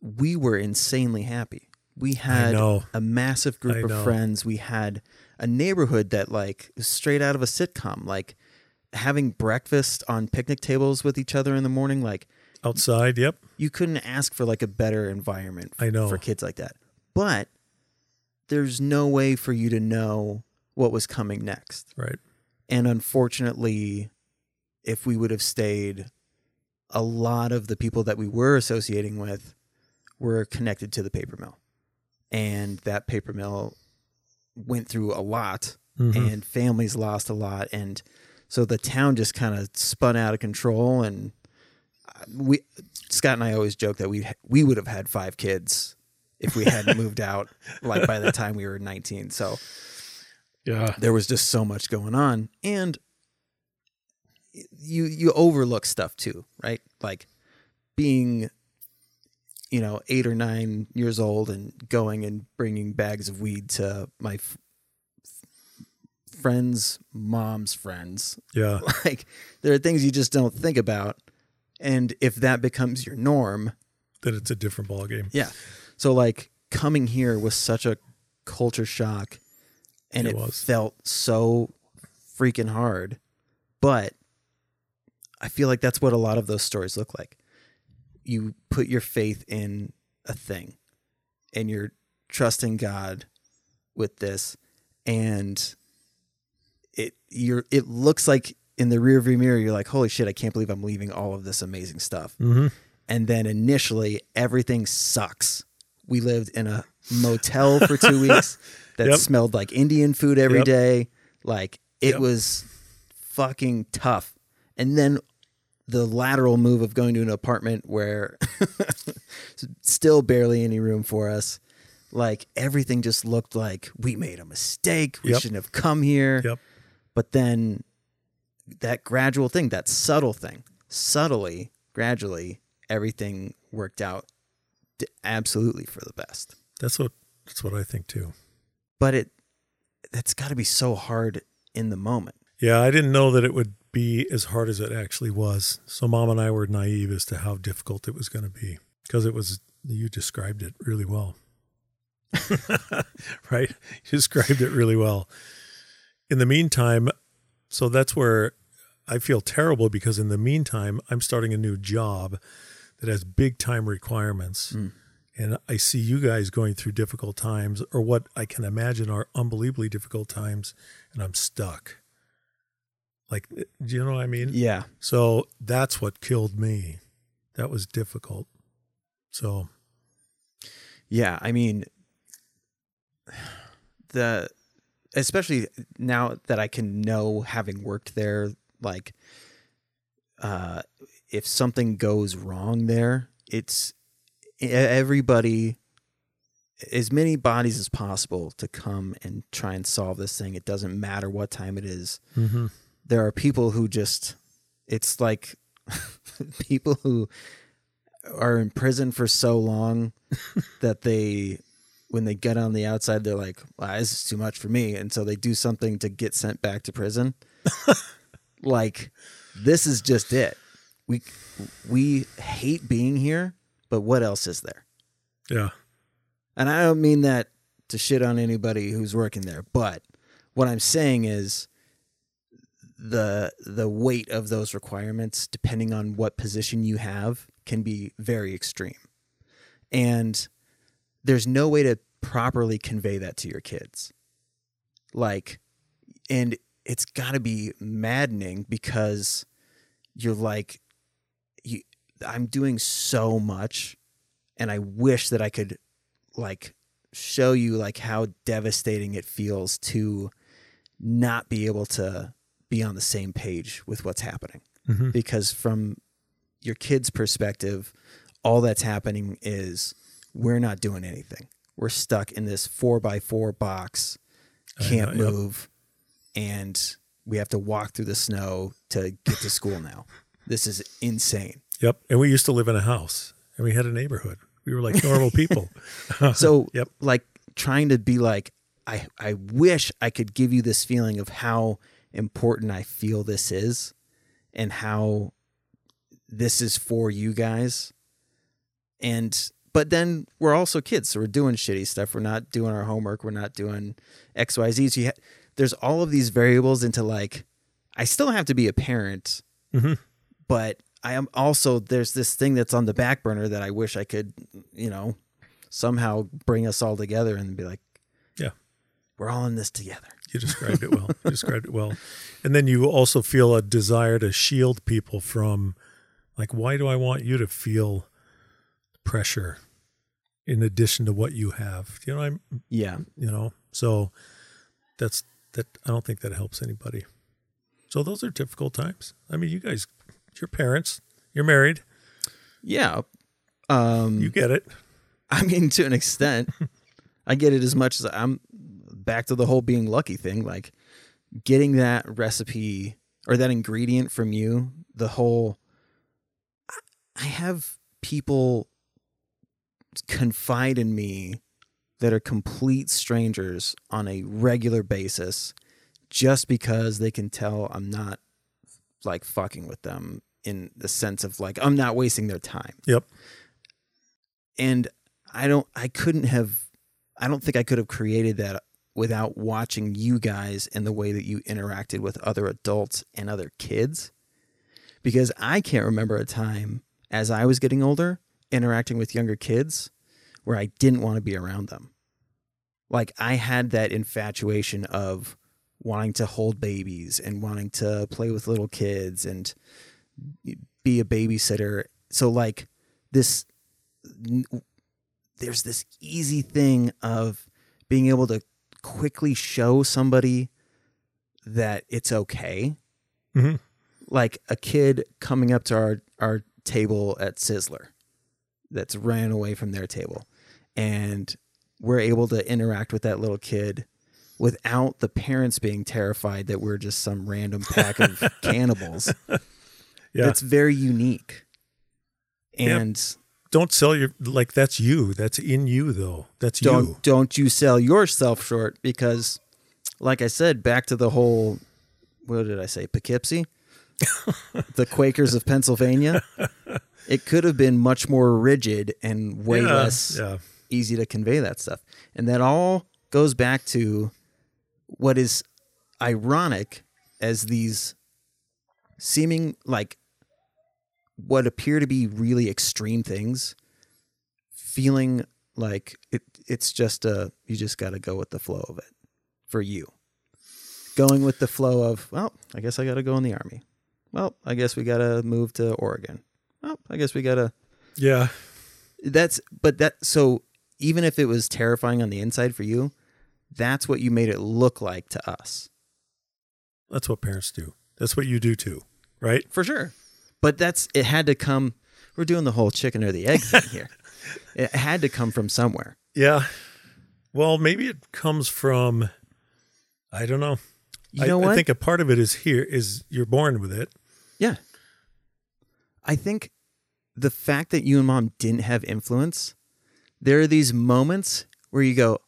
we were insanely happy. We had a massive group of friends. We had a neighborhood that like straight out of a sitcom, like having breakfast on picnic tables with each other in the morning, like Outside, yep. you couldn't ask for like a better environment I know. for kids like that. But there's no way for you to know what was coming next. Right. And unfortunately, if we would have stayed, a lot of the people that we were associating with were connected to the paper mill. And that paper mill went through a lot Mhm. and families lost a lot. And so the town just kind of spun out of control. And uh, we Scott and I always joke that we we would have had five kids if we hadn't *laughs* moved out like by the time we were 19 so yeah. there was just so much going on. And you you overlook stuff too right? Like being you know 8 or 9 years old and going and bringing bags of weed to my f- friends mom's friends Yeah. *laughs* like there are things you just don't think about and if that becomes your norm then it's a different ballgame. yeah so like coming here was such a culture shock and It it, was. felt so freaking hard but i feel like that's what a lot of those stories look like you put your faith in a thing and you're trusting god with this and it you're it looks like in the rearview mirror you're like holy shit i can't believe i'm leaving all of this amazing stuff Mm-hmm. and then initially everything sucks. We lived in a motel for two *laughs* weeks that Yep. smelled like Indian food every Yep. day. Like it Yep. was fucking tough. And then the lateral move of going to an apartment where *laughs* still barely any room for us. Like everything just looked like we made a mistake. We Yep. shouldn't have come here. Yep. But then that gradual thing, that subtle thing, subtly, gradually, everything worked out d- absolutely for the best. That's what that's what I think too. But it that's got to be so hard in the moment. Yeah, I didn't know that it would be as hard as it actually was. So mom and I were naive as to how difficult it was going to be because it was you described it really well. *laughs* right? You described it really well. In the meantime, so that's where I feel terrible because in the meantime, I'm starting a new job that has big time requirements. Mm. And I see you guys going through difficult times or what I can imagine are unbelievably difficult times, and I'm stuck. Like, do you know what I mean? Yeah. So that's what killed me. That was difficult. So, Yeah, I mean the especially now that I can know having worked there like uh if something goes wrong there, it's everybody as many bodies as possible to come and try and solve this thing. It doesn't matter what time it is. mm-hmm. There are people who just it's like *laughs* people who are in prison for so long *laughs* that they when they get on the outside they're like wow, this is too much for me. And so they do something to get sent back to prison. *laughs* Like this is just it. We we hate being here but what else is there? Yeah, and i don't mean that to shit on anybody who's working there but what i'm saying is the the weight of those requirements depending on what position you have can be very extreme. And there's no way to properly convey that to your kids. Like and it's got to be maddening because you're like you I'm doing so much and I wish that I could like show you like how devastating it feels to not be able to be on the same page with what's happening mm-hmm. because from your kid's perspective all that's happening is we're not doing anything we're stuck in this four by four box can't know, yep. move and we have to walk through the snow to get to school now this is insane Yep. And we used to live in a house, and we had a neighborhood. We were like normal people. *laughs* *laughs* so Yep. like trying to be like i i wish i could give you this feeling of how important i feel this is and how this is for you guys. And but then we're also kids so we're doing shitty stuff. We're not doing our homework. We're not doing xyz so you ha- there's all of these variables into like i still have to be a parent hmm but I am also there's this thing that's on the back burner that I wish I could, you know, somehow bring us all together and be like, Yeah. we're all in this together. You described it well. You described it well. And then you also feel a desire to shield people from, like, why do I want you to feel pressure in addition to what you have? You know, I'm, Yeah, you know, so that's that. I don't think that helps anybody. So those are difficult times. I mean, you guys, you're parents, you're married, yeah. Um, you get it. I mean, to an extent, *laughs* I get it as much as I'm back to the whole being lucky thing. Like getting that recipe or that ingredient from you, the whole. I- have people confide in me that are complete strangers on a regular basis just because they can tell I'm not like fucking with them in the sense of like I'm not wasting their time Yep. and I don't I couldn't have I don't think I could have created that without watching you guys and the way that you interacted with other adults and other kids? Because I can't remember a time as I was getting older interacting with younger kids where I didn't want to be around them. Like I had that infatuation of wanting to hold babies and wanting to play with little kids and be a babysitter. So like this there's this easy thing of being able to quickly show somebody that it's okay. hmm Like a kid coming up to our, our table at Sizzler that's ran away from their table. And we're able to interact with that little kid without the parents being terrified that we're just some random pack of *laughs* cannibals. Yeah. That's very unique. Yep. Don't sell your like that's you. That's in you though. That's don't you. don't you sell yourself short because like I said, back to the whole what did I say, Poughkeepsie? *laughs* the Quakers of Pennsylvania. It could have been much more rigid and way yeah, less Yeah. easy to convey that stuff. And that all goes back to what is ironic as these seeming like what appear to be really extreme things feeling like it it's just a you just got to go with the flow of it for you going with the flow of well i guess i got to go in the army well i guess we got to move to oregon well i guess we got to Yeah. that's but that so even if it was terrifying on the inside for you that's what you made it look like to us That's what parents do. That's what you do too. Right? for sure but that's it had to come we're doing the whole chicken or the egg thing here *laughs* it had to come from somewhere Yeah. Well, maybe it comes from I don't know. you I, know what I think a part of it is here is you're born with it. yeah i think the fact that you and mom didn't have influence there are these moments where you go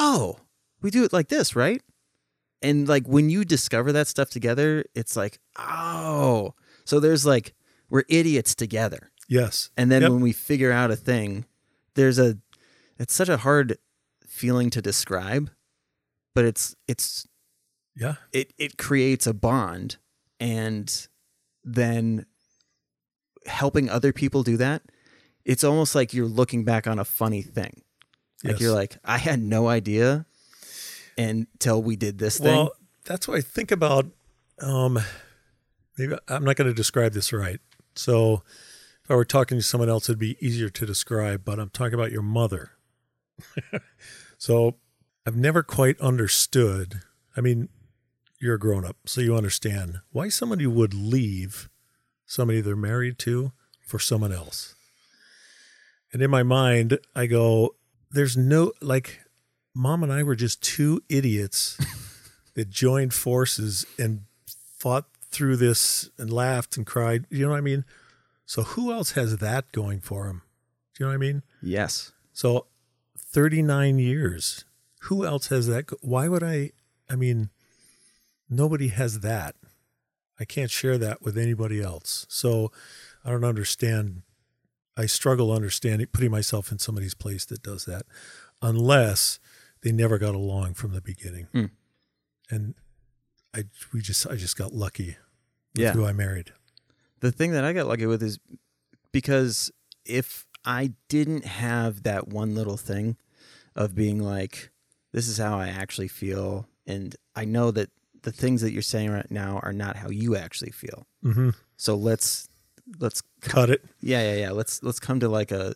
oh we do it like this right and like when you discover that stuff together it's like oh so there's like we're idiots together Yes. and then Yep. when we figure out a thing there's a it's such a hard feeling to describe but it's it's Yeah. it it creates a bond and then helping other people do that it's almost like you're looking back on a funny thing like Yes. you're like i had no idea until we did this thing Well, that's what I think about. Um, maybe I'm not going to describe this right. So, if I were talking to someone else, it'd be easier to describe. But I'm talking about your mother. *laughs* so, I've never quite understood. I mean, you're a grown up, so you understand why somebody would leave somebody they're married to for someone else. And in my mind, I go, "There's no like." Mom and I were just two idiots *laughs* that joined forces and fought through this and laughed and cried. You know what I mean? So who else has that going for him? Do you know what I mean? yes So 39 years. Who else has that? Why would I? I mean, nobody has that. I can't share that with anybody else. So I don't understand. I struggle understanding, putting myself in somebody's place that does that, unless they never got along from the beginning. Hmm. And I, we just, I just got lucky Yeah. who I married. the thing that I got lucky with is because if I didn't have that one little thing of being like, this is how I actually feel, and I know that the things that you're saying right now are not how you actually feel. hmm So let's let's Cut it. yeah yeah yeah let's let's come to like a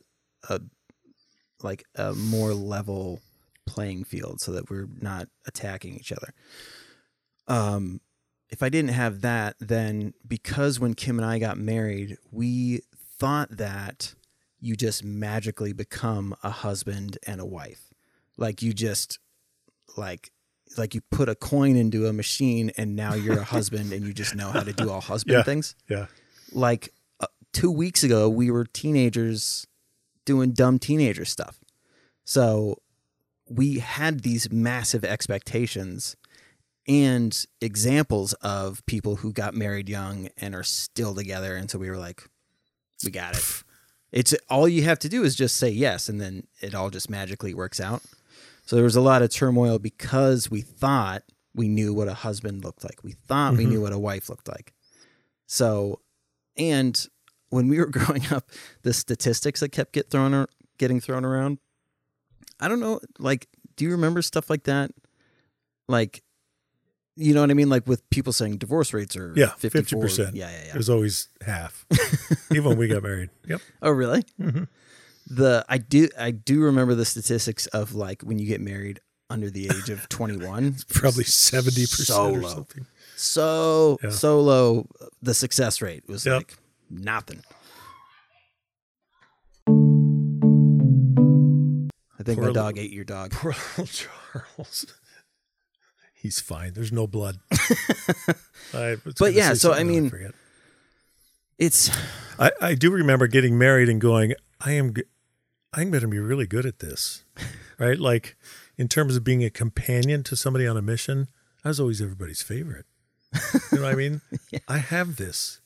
a like a more level playing field so that we're not attacking each other. Um if I didn't have that then because when Kim and I got married, we thought that you just magically become a husband and a wife. Like you just like like you put a coin into a machine and now you're a husband and you just know how to do all *laughs* husband Yeah. things Yeah. like uh, two weeks ago, we were teenagers doing dumb teenager stuff. So we had these massive expectations and examples of people who got married young and are still together. And so we were like, we got it. It's all you have to do is just say yes, and then it all just magically works out. So there was a lot of turmoil because we thought we knew what a husband looked like. We thought we Mhm. knew what a wife looked like. So, and when we were *laughs* growing up, the statistics that kept get thrown ar- getting thrown around, I don't know. Like, do you remember stuff like that? Like, you know what I mean? Like with people saying divorce rates are Yeah, 54. 50%. Yeah, yeah, yeah. It was always half, *laughs* even when we got married. Yep. Oh, really? hmm The I do I do remember the statistics of like when you get married under the age of 21. *laughs* Probably 70% So or low. something. so Yeah. so low the success rate was Yep. like nothing I think Poor my dog ate your dog. Poor little *laughs* Charles. He's fine. There's no blood. *laughs* I But yeah, so, I mean- forget. It's I, I do remember getting married and going, I am, I'm going to be really good at this, *laughs* right? Like in terms of being a companion to somebody on a mission, I was always everybody's favorite. You know what I mean? *laughs* I have this.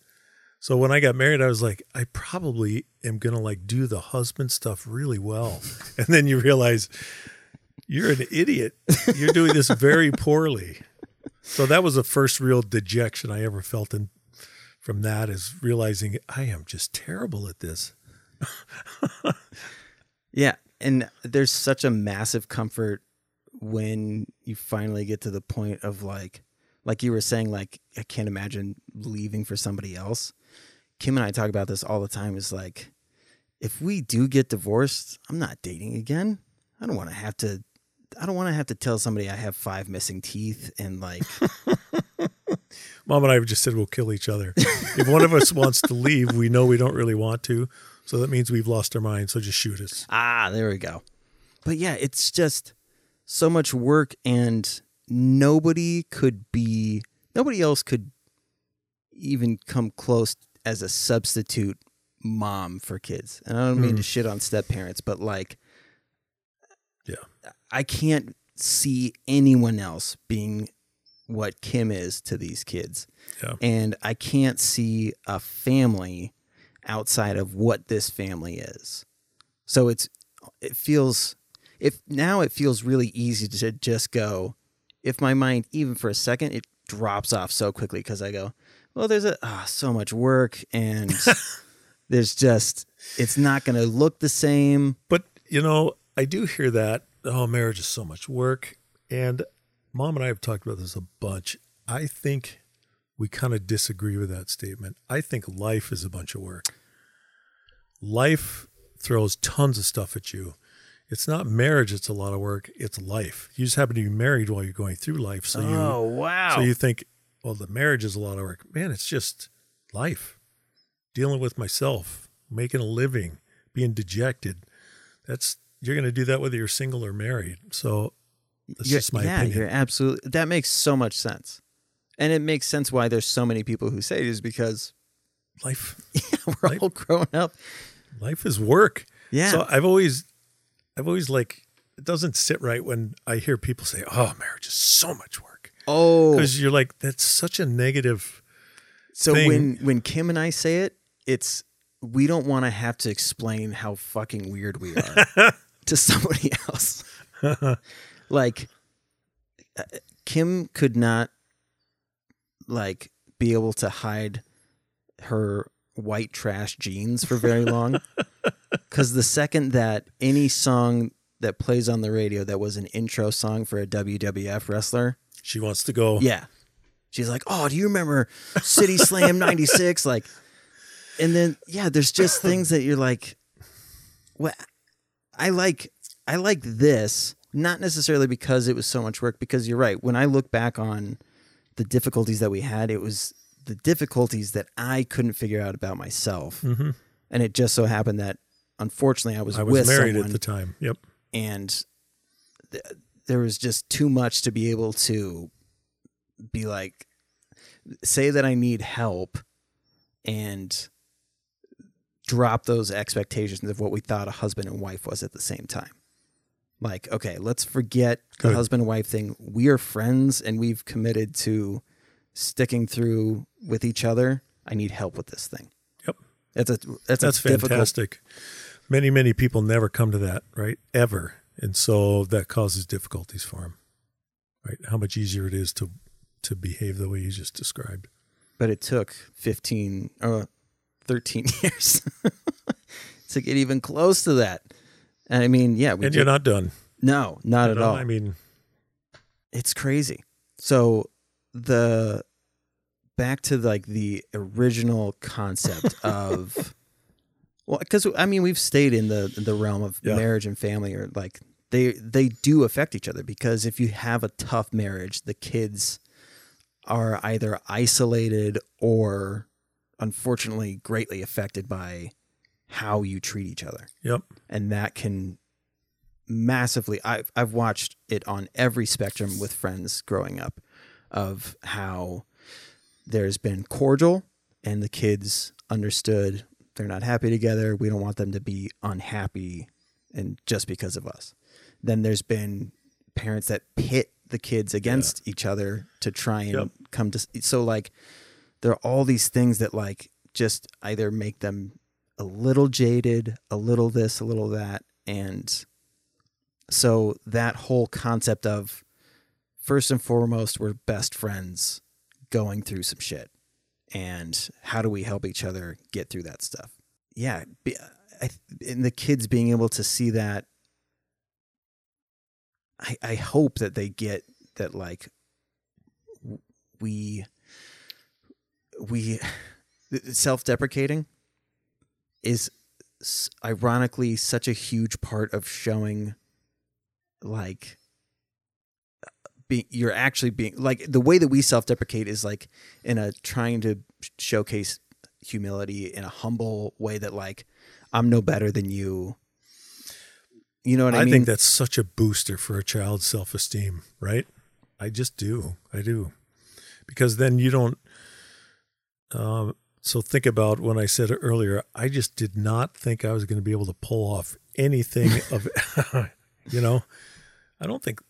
So when I got married, I was like, I probably am going to like do the husband stuff really well. And then you realize you're an idiot. You're doing this very *laughs* poorly. So that was the first real dejection I ever felt in from that is realizing I am just terrible at this. *laughs* Yeah, and there's such a massive comfort when you finally get to the point of like like you were saying like I can't imagine leaving for somebody else. Kim and I talk about this all the time is like if we do get divorced, I'm not dating again. I don't want to have to I don't want to have to tell somebody I have five missing teeth and like *laughs* Mom and I have just said we'll kill each other. if one of us *laughs* wants to leave, we know we don't really want to. So that means we've lost our mind. So just shoot us. Ah, there we go. But yeah, it's just so much work, and nobody could be, nobody else could even come close as a substitute mom for kids. And I don't mean to shit on step parents, but like. I can't see anyone else being what Kim is to these kids. Yeah. And I can't see a family outside of what this family is. So it's it feels if now it feels really easy to just go if my mind even for a second it drops off so quickly because I go, well there's a ah, so much work and *laughs* there's just it's not going to look the same. But, you know, I do hear that. Oh, marriage is so much work. And mom and I have talked about this a bunch. I think we kind of disagree with that statement. I think life is a bunch of work. Life throws tons of stuff at you. It's not marriage, it's a lot of work. It's life. You just happen to be married while you're going through life. So you oh, wow. so you think, well, the marriage is a lot of work. Man, it's just life. Dealing with myself, making a living, being dejected. That's you're going to do that whether you're single or married. So that's You're- just my yeah, opinion. you're absolutely. That makes so much sense, and it makes sense why there's so many people who say it is because Life, *laughs* Yeah, we're Life- all grown up. life is work. Yeah, So I've always, I've always like it doesn't sit right when I hear people say, "Oh, marriage is so much work," oh, because you're like, that's such a negative. so thing. when when Kim and I say it, it's we don't want to have to explain how fucking weird we are *laughs* to somebody *laughs* else. *laughs* like uh, Kim could not like be able to hide her white trash jeans for very long *laughs* cuz the second that any song that plays on the radio that was an intro song for a WWF wrestler She wants to go. yeah. She's like, "Oh, do you remember SummerSlam 96?" like and then yeah, there's just things that you're like what I like I like this not necessarily because it was so much work because you're right. When I look back on the difficulties that we had, it was the difficulties that I couldn't figure out about myself. hmm And it just so happened that unfortunately I was, I was married someone at the time. Yep. and th- there was just too much to be able to be like say that I need help and drop those expectations of what we thought a husband and wife was at the same time. Like, okay, let's forget the husband and wife thing. We are friends and we've committed to sticking through with each other. I need help with this thing. Yep. That's a that's, That's a difficult fantastic. Many, many people never come to that, right? Ever. And so that causes difficulties for them, right? How much easier it is to to behave the way you just described. but it took 15 or 13 *laughs* years to get even close to that. And I mean, yeah, we and did, you're not done. no, not You at know? all. I mean, it's crazy. So the back to like the original concept *laughs* of well, because I mean we've stayed in the the realm of Yeah. marriage and family, or like they they do affect each other because if you have a tough marriage, the kids are either isolated or unfortunately greatly affected by how you treat each other yep. and that can massively I've I've watched it on every spectrum with friends growing up of how there's been cordial and the kids understood they're not happy together. We don't want them to be unhappy and just because of us. Then there's been parents that pit the kids against each other to try and Yep. come to so like there are all these things that like just either make them a little jaded, a little this, a little that and so that whole concept of first and foremost we're best friends going through some shit. And how do we help each other get through that stuff? Yeah and the kids being able to see that I, I hope that they get that like we we *sighs* self-deprecating is ironically such a huge part of showing like uh, being you're actually being like the way that we self-deprecate is like in a trying to showcase humility in a humble way that like I'm no better than you. You know what I, I mean? I think that's such a booster for a child's self esteem, right? I just do. I do. Because then you don't. Um, so think about when I said earlier, I just did not think I was going to be able to pull off anything *laughs* of, *laughs* you know, I don't think,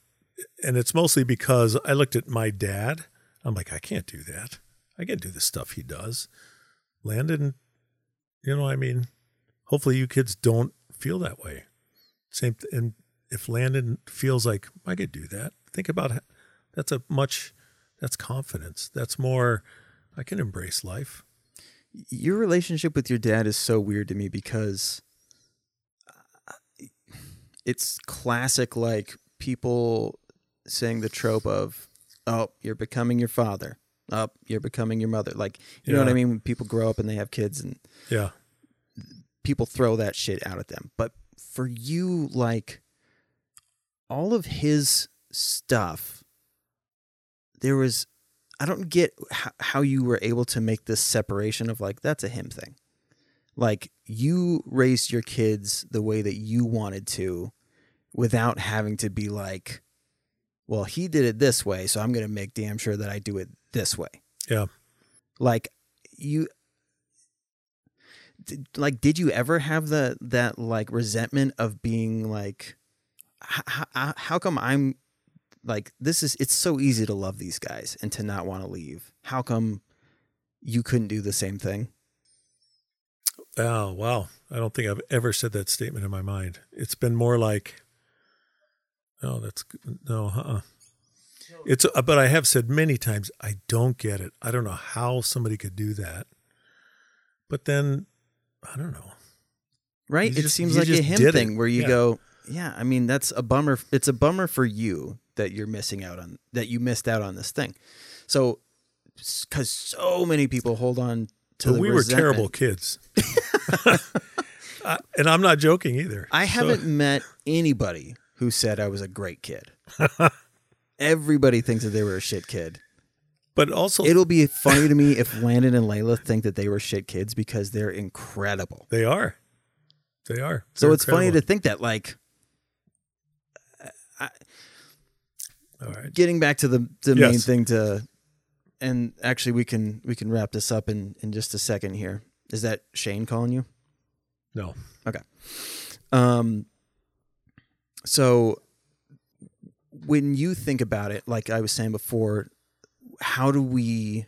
and it's mostly because I looked at my dad. I'm like, I can't do that. I can't do the stuff he does. Landon, you know, I mean, hopefully you kids don't feel that way. Same, th- and if Landon feels like I could do that, think about it. That's a much, that's confidence. That's more, I can embrace life. your relationship with your dad is so weird to me because uh, it's classic like people saying the trope of oh you're becoming your father. Oh you're becoming your mother. Like you know what i mean? When people grow up and they have kids and Yeah. people throw that shit out at them. But for you like all of his stuff there was i don't get how, how you were able to make this separation of like that's a him thing like you raised your kids the way that you wanted to without having to be like well he did it this way so i'm going to make damn sure that i do it this way Yeah. like you did, like did you ever have the that like resentment of being like how, how, how come i'm like this is it's so easy to love these guys and to not want to leave how come you couldn't do the same thing Oh, wow. I don't think I've ever said that statement in my mind. It's been more like, oh, that's no, uh-uh. It's, uh, but I have said many times, I don't get it. I don't know how somebody could do that. But then, I don't know. right You it just- seems like a him did it. thing where you Yeah. go yeah i mean that's a bummer it's a bummer for you that you're missing out on that you missed out on this thing so because so many people hold on to we were terrible kids. *laughs* I, and I'm not joking either. I So- haven't met anybody who said I was a great kid. *laughs* Everybody thinks that they were a shit kid. but also, It'll be funny to me if Landon and Layla think that they were shit kids because they're incredible. they are. They are. So They're it's funny to think that, like, All right. getting back to the the main thing to, and actually we can we can wrap this up in in just a second here. Is that Shane calling you? No. Okay. Um, so when you think about it, like I was saying before, how do we?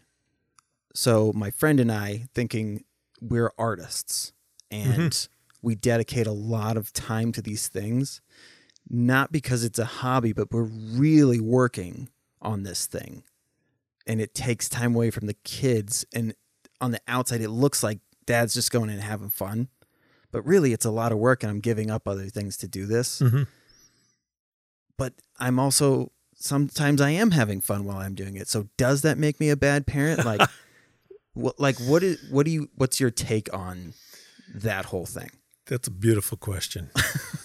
So my friend and I thinking we're artists and we dedicate a lot of time to these things, not because it's a hobby, but we're really working on this thing, and it takes time away from the kids. And on the outside, it looks like dad's just going in and having fun but really it's a lot of work and I'm giving up other things to do this. Mhm. But I'm also sometimes I am having fun while I'm doing it. So does that make me a bad parent? Like *laughs* what like what is what do you what's your take on that whole thing? That's a beautiful question. *laughs*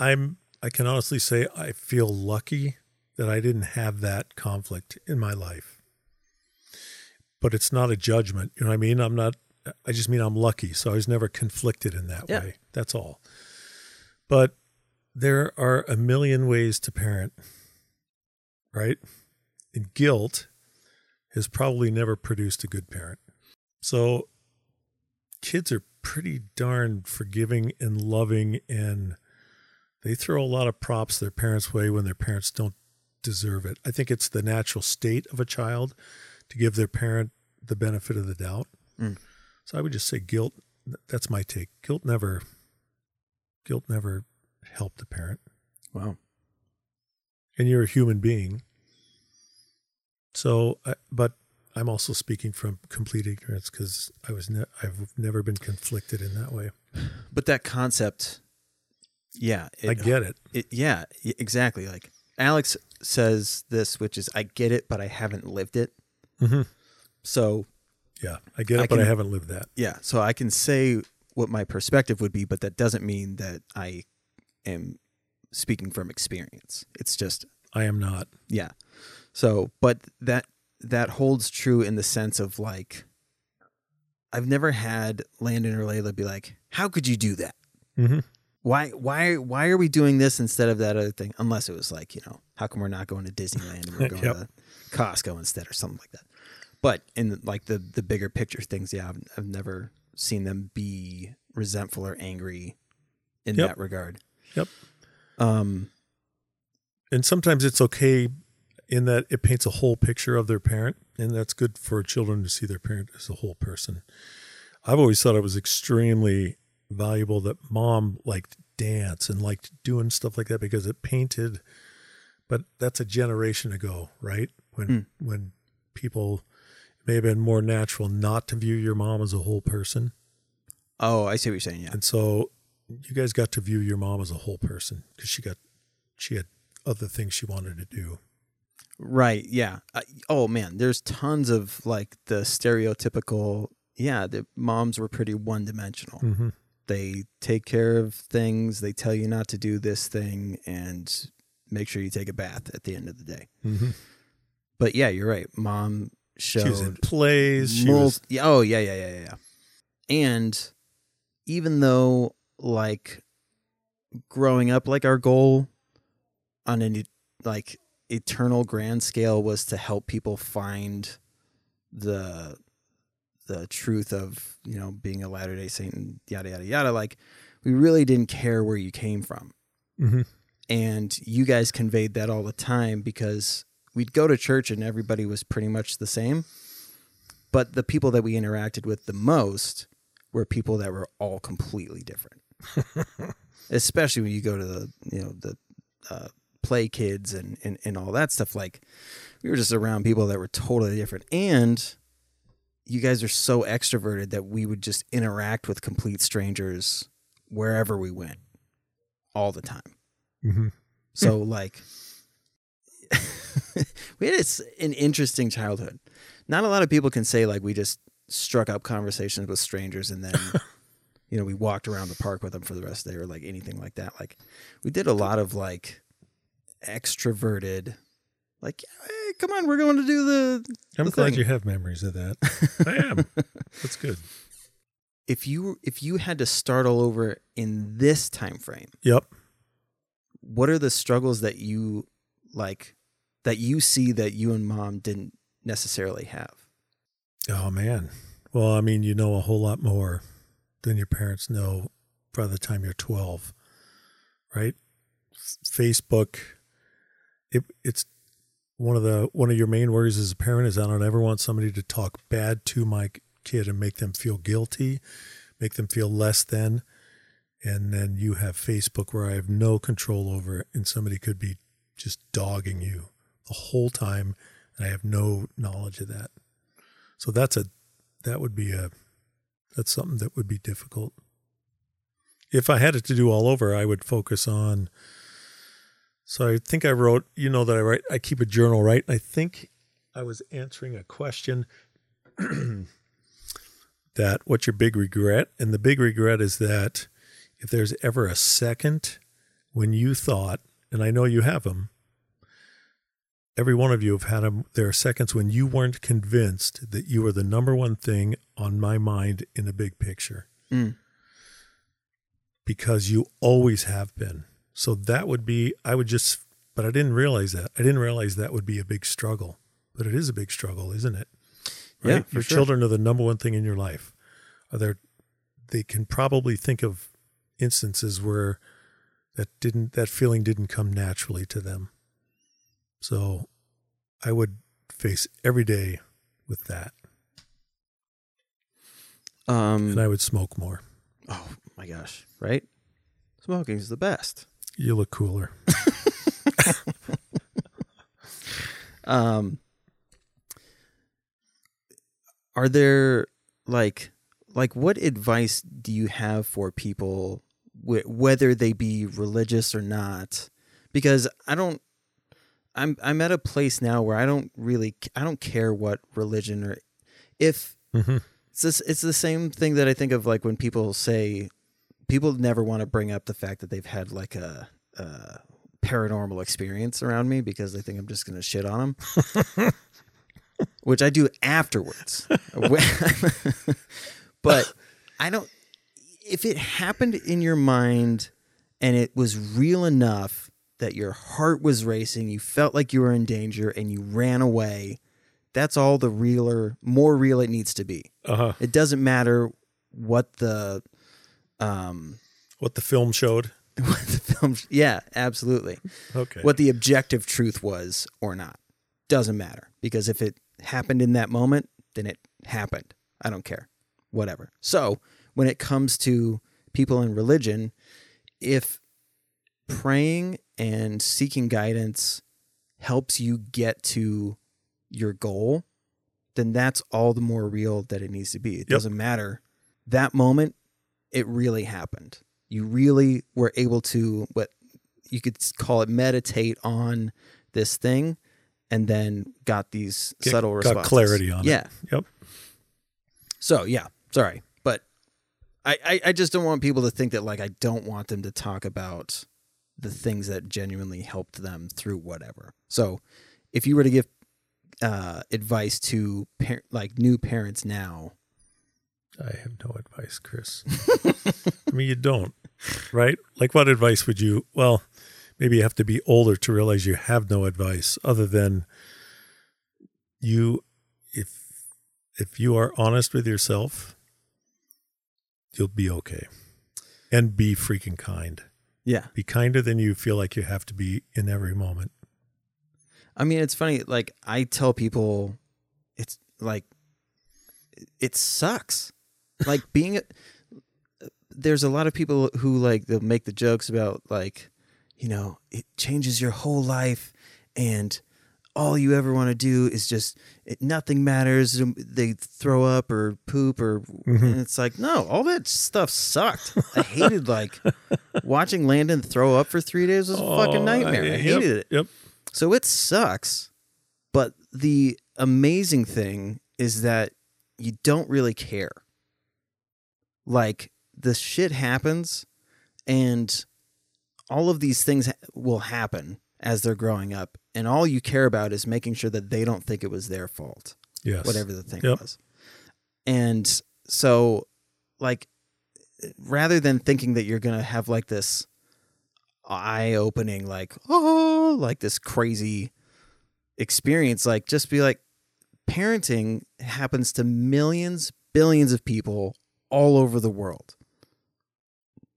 I'm I can honestly say I feel lucky that I didn't have that conflict in my life. But it's not a judgment, you know what I mean? I'm not I just mean I'm lucky, so I was never conflicted in that Yeah. way. That's all. But there are a million ways to parent, right? And guilt has probably never produced a good parent. So kids are pretty darn forgiving and loving and they throw a lot of props their parents' way when their parents don't deserve it. I think it's the natural state of a child to give their parent the benefit of the doubt. Mm. So I would just say guilt. That's my take. Guilt never, guilt never helped a parent. Wow. And you're a human being. So, but I'm also speaking from complete ignorance because I was ne- I've never been conflicted in that way. But that concept, yeah, I get it. it. Yeah, exactly. Like Alex says this, which is, I get it, but I haven't lived it. Mm-hmm. So Yeah, I get it, I but I haven't lived that. yeah, so I can say what my perspective would be, but that doesn't mean that I am speaking from experience. It's just I am not. yeah. So, but that that holds true in the sense of like I've never had Landon or Layla be like, "How could you do that? Mm-hmm. Why why why are we doing this instead of that other thing?" Unless it was like, you know, how come we're not going to Disneyland and we're *laughs* going Yep. to Costco instead or something like that. But in like the the bigger picture things, yeah, I've, I've never seen them be resentful or angry in Yep. that regard. Yep. Um And sometimes it's okay in that it paints a whole picture of their parent, and that's good for children to see their parent as a whole person. I've always thought it was extremely valuable that mom liked dance and liked doing stuff like that because it painted but that's a generation ago, right? When Mm. when people it may have been more natural not to view your mom as a whole person. oh, I see what you're saying, yeah. And so you guys got to view your mom as a whole person because she got she had other things she wanted to do. Right. Yeah. Uh, oh man, there's tons of like the stereotypical. Yeah, the moms were pretty one dimensional. Mm-hmm. They take care of things. They tell you not to do this thing, and make sure you take a bath at the end of the day. Mm-hmm. But yeah, you're right. Mom showed. She was in plays. She mul- was oh yeah, yeah, yeah, yeah, yeah. And even though like growing up, like our goal on an e- like eternal grand scale was to help people find the the truth of you know being a Latter Day Saint and yada yada yada. Like we really didn't care where you came from Mhm. and you guys conveyed that all the time because we'd go to church and everybody was pretty much the same but the people that we interacted with the most were people that were all completely different *laughs* especially when you go to the you know the uh, play kids and, and and all that stuff like we were just around people that were totally different and you guys are so extroverted that we would just interact with complete strangers wherever we went all the time Mm-hmm. so like *laughs* we had an interesting childhood. Not a lot of people can say like we just struck up conversations with strangers and then *laughs* you know we walked around the park with them for the rest of the day or like anything like that. Like we did a lot of like extroverted like hey, come on we're going to do the I'm the glad thing. you have memories of that. *laughs* I am. That's good. if you if you had to start all over in this time frame Yep. what are the struggles that you like that you see that you and mom didn't necessarily have Oh man. Well, I mean, you know a whole lot more than your parents know by the time you're 12, right? F- Facebook. It, it's one of the one of your main worries as a parent is I don't ever want somebody to talk bad to my kid and make them feel guilty, make them feel less than. And then you have Facebook where I have no control over it, and somebody could be just dogging you the whole time, and I have no knowledge of that. So that's a that would be a that's something that would be difficult. If I had it to do all over, I would focus on. So I think I wrote, you know, that I write, I keep a journal, right? I think I was answering a question *clears throat* that what's your big regret? And the big regret is that if there's ever a second when you thought, and I know you have them, every one of you have had them. There are seconds when you weren't convinced that you were the number one thing on my mind in the big picture Mm. because you always have been. So that would be, I would just, but I didn't realize that. I didn't realize that would be a big struggle. But it is a big struggle, isn't it? Yeah, your sure. children are the number one thing in your life. Are there? They can probably think of instances where that didn't that feeling didn't come naturally to them. So, I would face every day with that, Um, and I would smoke more. oh my gosh, right? Smoking's the best. You look cooler. *laughs* Um, are there like like what advice do you have for people wh- whether they be religious or not? Because I don't. I'm I'm at a place now where I don't really I don't care what religion or if hmm it's this, it's the same thing that I think of like when people say people never want to bring up the fact that they've had like a, a paranormal experience around me because they think I'm just going to shit on them, *laughs* which I do afterwards. *laughs* but I don't. If it happened in your mind and it was real enough that your heart was racing, you felt like you were in danger, and you ran away. That's all the realer, more real it needs to be. Uh huh. It doesn't matter what the um What the film showed. *laughs* what the film yeah, absolutely. Okay. What the objective truth was or not. Doesn't matter because if it happened in that moment, then it happened. I don't care. Whatever. So, when it comes to people in religion, if praying and seeking guidance helps you get to your goal, then that's all the more real that it needs to be. It Yep. doesn't matter. That moment, it really happened. You really were able to what you could call it meditate on this thing and then got these Get- subtle got responses. clarity on it. yeah. Yep. So yeah, sorry, but I, I I just don't want people to think that like I don't want them to talk about the things that genuinely helped them through whatever. So if you were to give uh, advice to par- like new parents now, I have no advice, Chris. I mean, you don't, right? Like, what advice would you? Well, maybe you have to be older to realize you have no advice other than you. If if you are honest with yourself, you'll be okay, and be freaking kind. yeah. Be kinder than you feel like you have to be in every moment. I mean, it's funny. Like I tell people, it's like it sucks. Like being, there's a lot of people who like they'll make the jokes about like, you know, it changes your whole life, and all you ever want to do is just it, nothing matters. Um, They throw up or poop or, Mhm. and it's like no, all that stuff sucked. I hated like watching Landon throw up for three days was a fucking Oh, nightmare. I yep, hated it. Yep. So it sucks. But the amazing thing is that you don't really care. Like the shit happens and all of these things will happen as they're growing up and all you care about is making sure that they don't think it was their fault Yes. whatever the thing Yep. was. And so, like, rather than thinking that you're gonna have like this eye-opening, like, oh, like this crazy experience, like, just be like, parenting happens to millions, billions of people all over the world.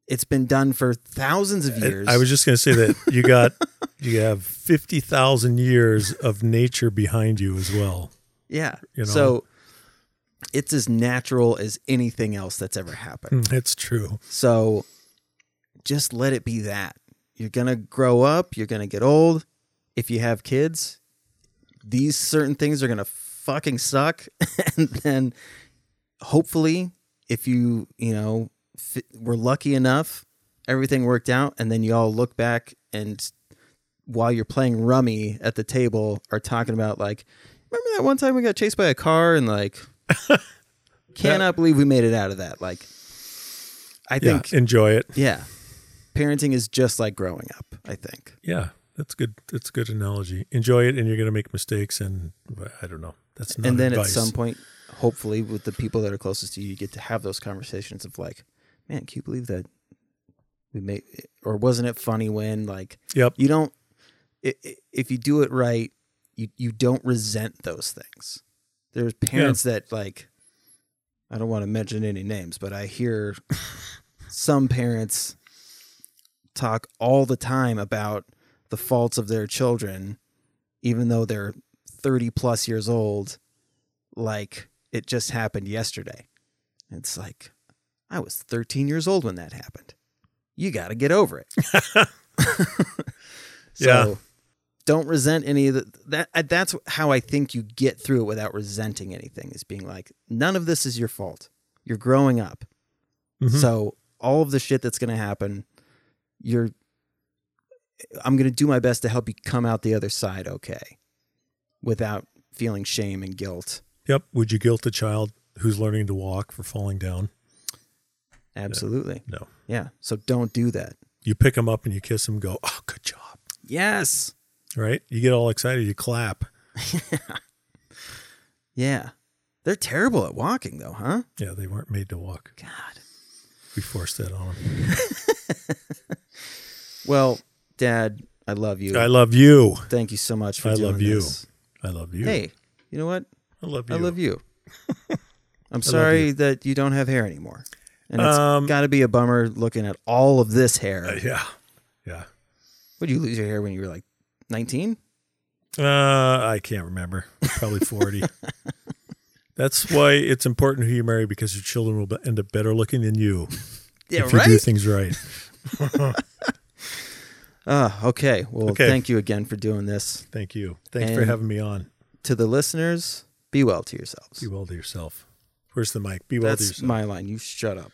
It's been done for thousands of years. I was just going to say that you *laughs* got you have fifty thousand years of nature behind you as well. yeah. you know. So it's as natural as anything else that's ever happened. Hmm, that's true. So just let it be that. You're going to grow up, you're going to get old. If you have kids, these certain things are going to fucking suck. *laughs* and then hopefully, if you, you know, f- were lucky enough, everything worked out. And then you all look back and while you're playing rummy at the table are talking about, like, remember that one time we got chased by a car and, like, *laughs* cannot believe we made it out of that. Like, I Yeah, think enjoy it. yeah. Parenting is just like growing up, I think. Yeah, that's good. That's a good analogy. Enjoy it, and you're going to make mistakes, and I don't know. That's not and then advice. at some point, hopefully, with the people that are closest to you, you get to have those conversations of like, man, can you believe that We make, or wasn't it funny when like Yep. you don't, if you do it right, you you don't resent those things. There's parents that like, I don't want to mention any names, but I hear some parents talk all the time about the faults of their children, even though they're 30 plus years old, like it just happened yesterday. It's like, I was 13 years old when that happened. You got to get over it. *laughs* so Yeah. don't resent any of the, that. That's how I think you get through it without resenting anything is being like, none of this is your fault. You're growing up. Mhm. So all of the shit that's going to happen, you're I'm going to do my best to help you come out the other side okay without feeling shame and guilt. Yep. Would you guilt a child who's learning to walk for falling down? Absolutely. No. Yeah. So don't do that. You pick them up and you kiss them. Go, oh, good job. Yes. Right? You get all excited. You clap. *laughs* Yeah. They're terrible at walking though, huh? Yeah, they weren't made to walk. God. We forced that on them. *laughs* Well, dad, I love you. I love you. Thank you so much for I love you. this. I love you. Hey, you know what? I love you. *laughs* I love you. I'm sorry that you don't have hair anymore. And it's Um, got to be a bummer looking at all of this hair. Uh, yeah. Yeah. Would you lose your hair when you were like 19? Uh, I can't remember. Probably 40. *laughs* That's why it's important who you marry because your children will end up better looking than you *laughs* Yeah, if you do things right. Ah, okay. Well, Okay. thank you again for doing this. Thank you. Thanks for having me on. To the listeners, be well to yourselves. Be well to yourself. Where's the mic? Be well to That's yourself. my line. You shut up.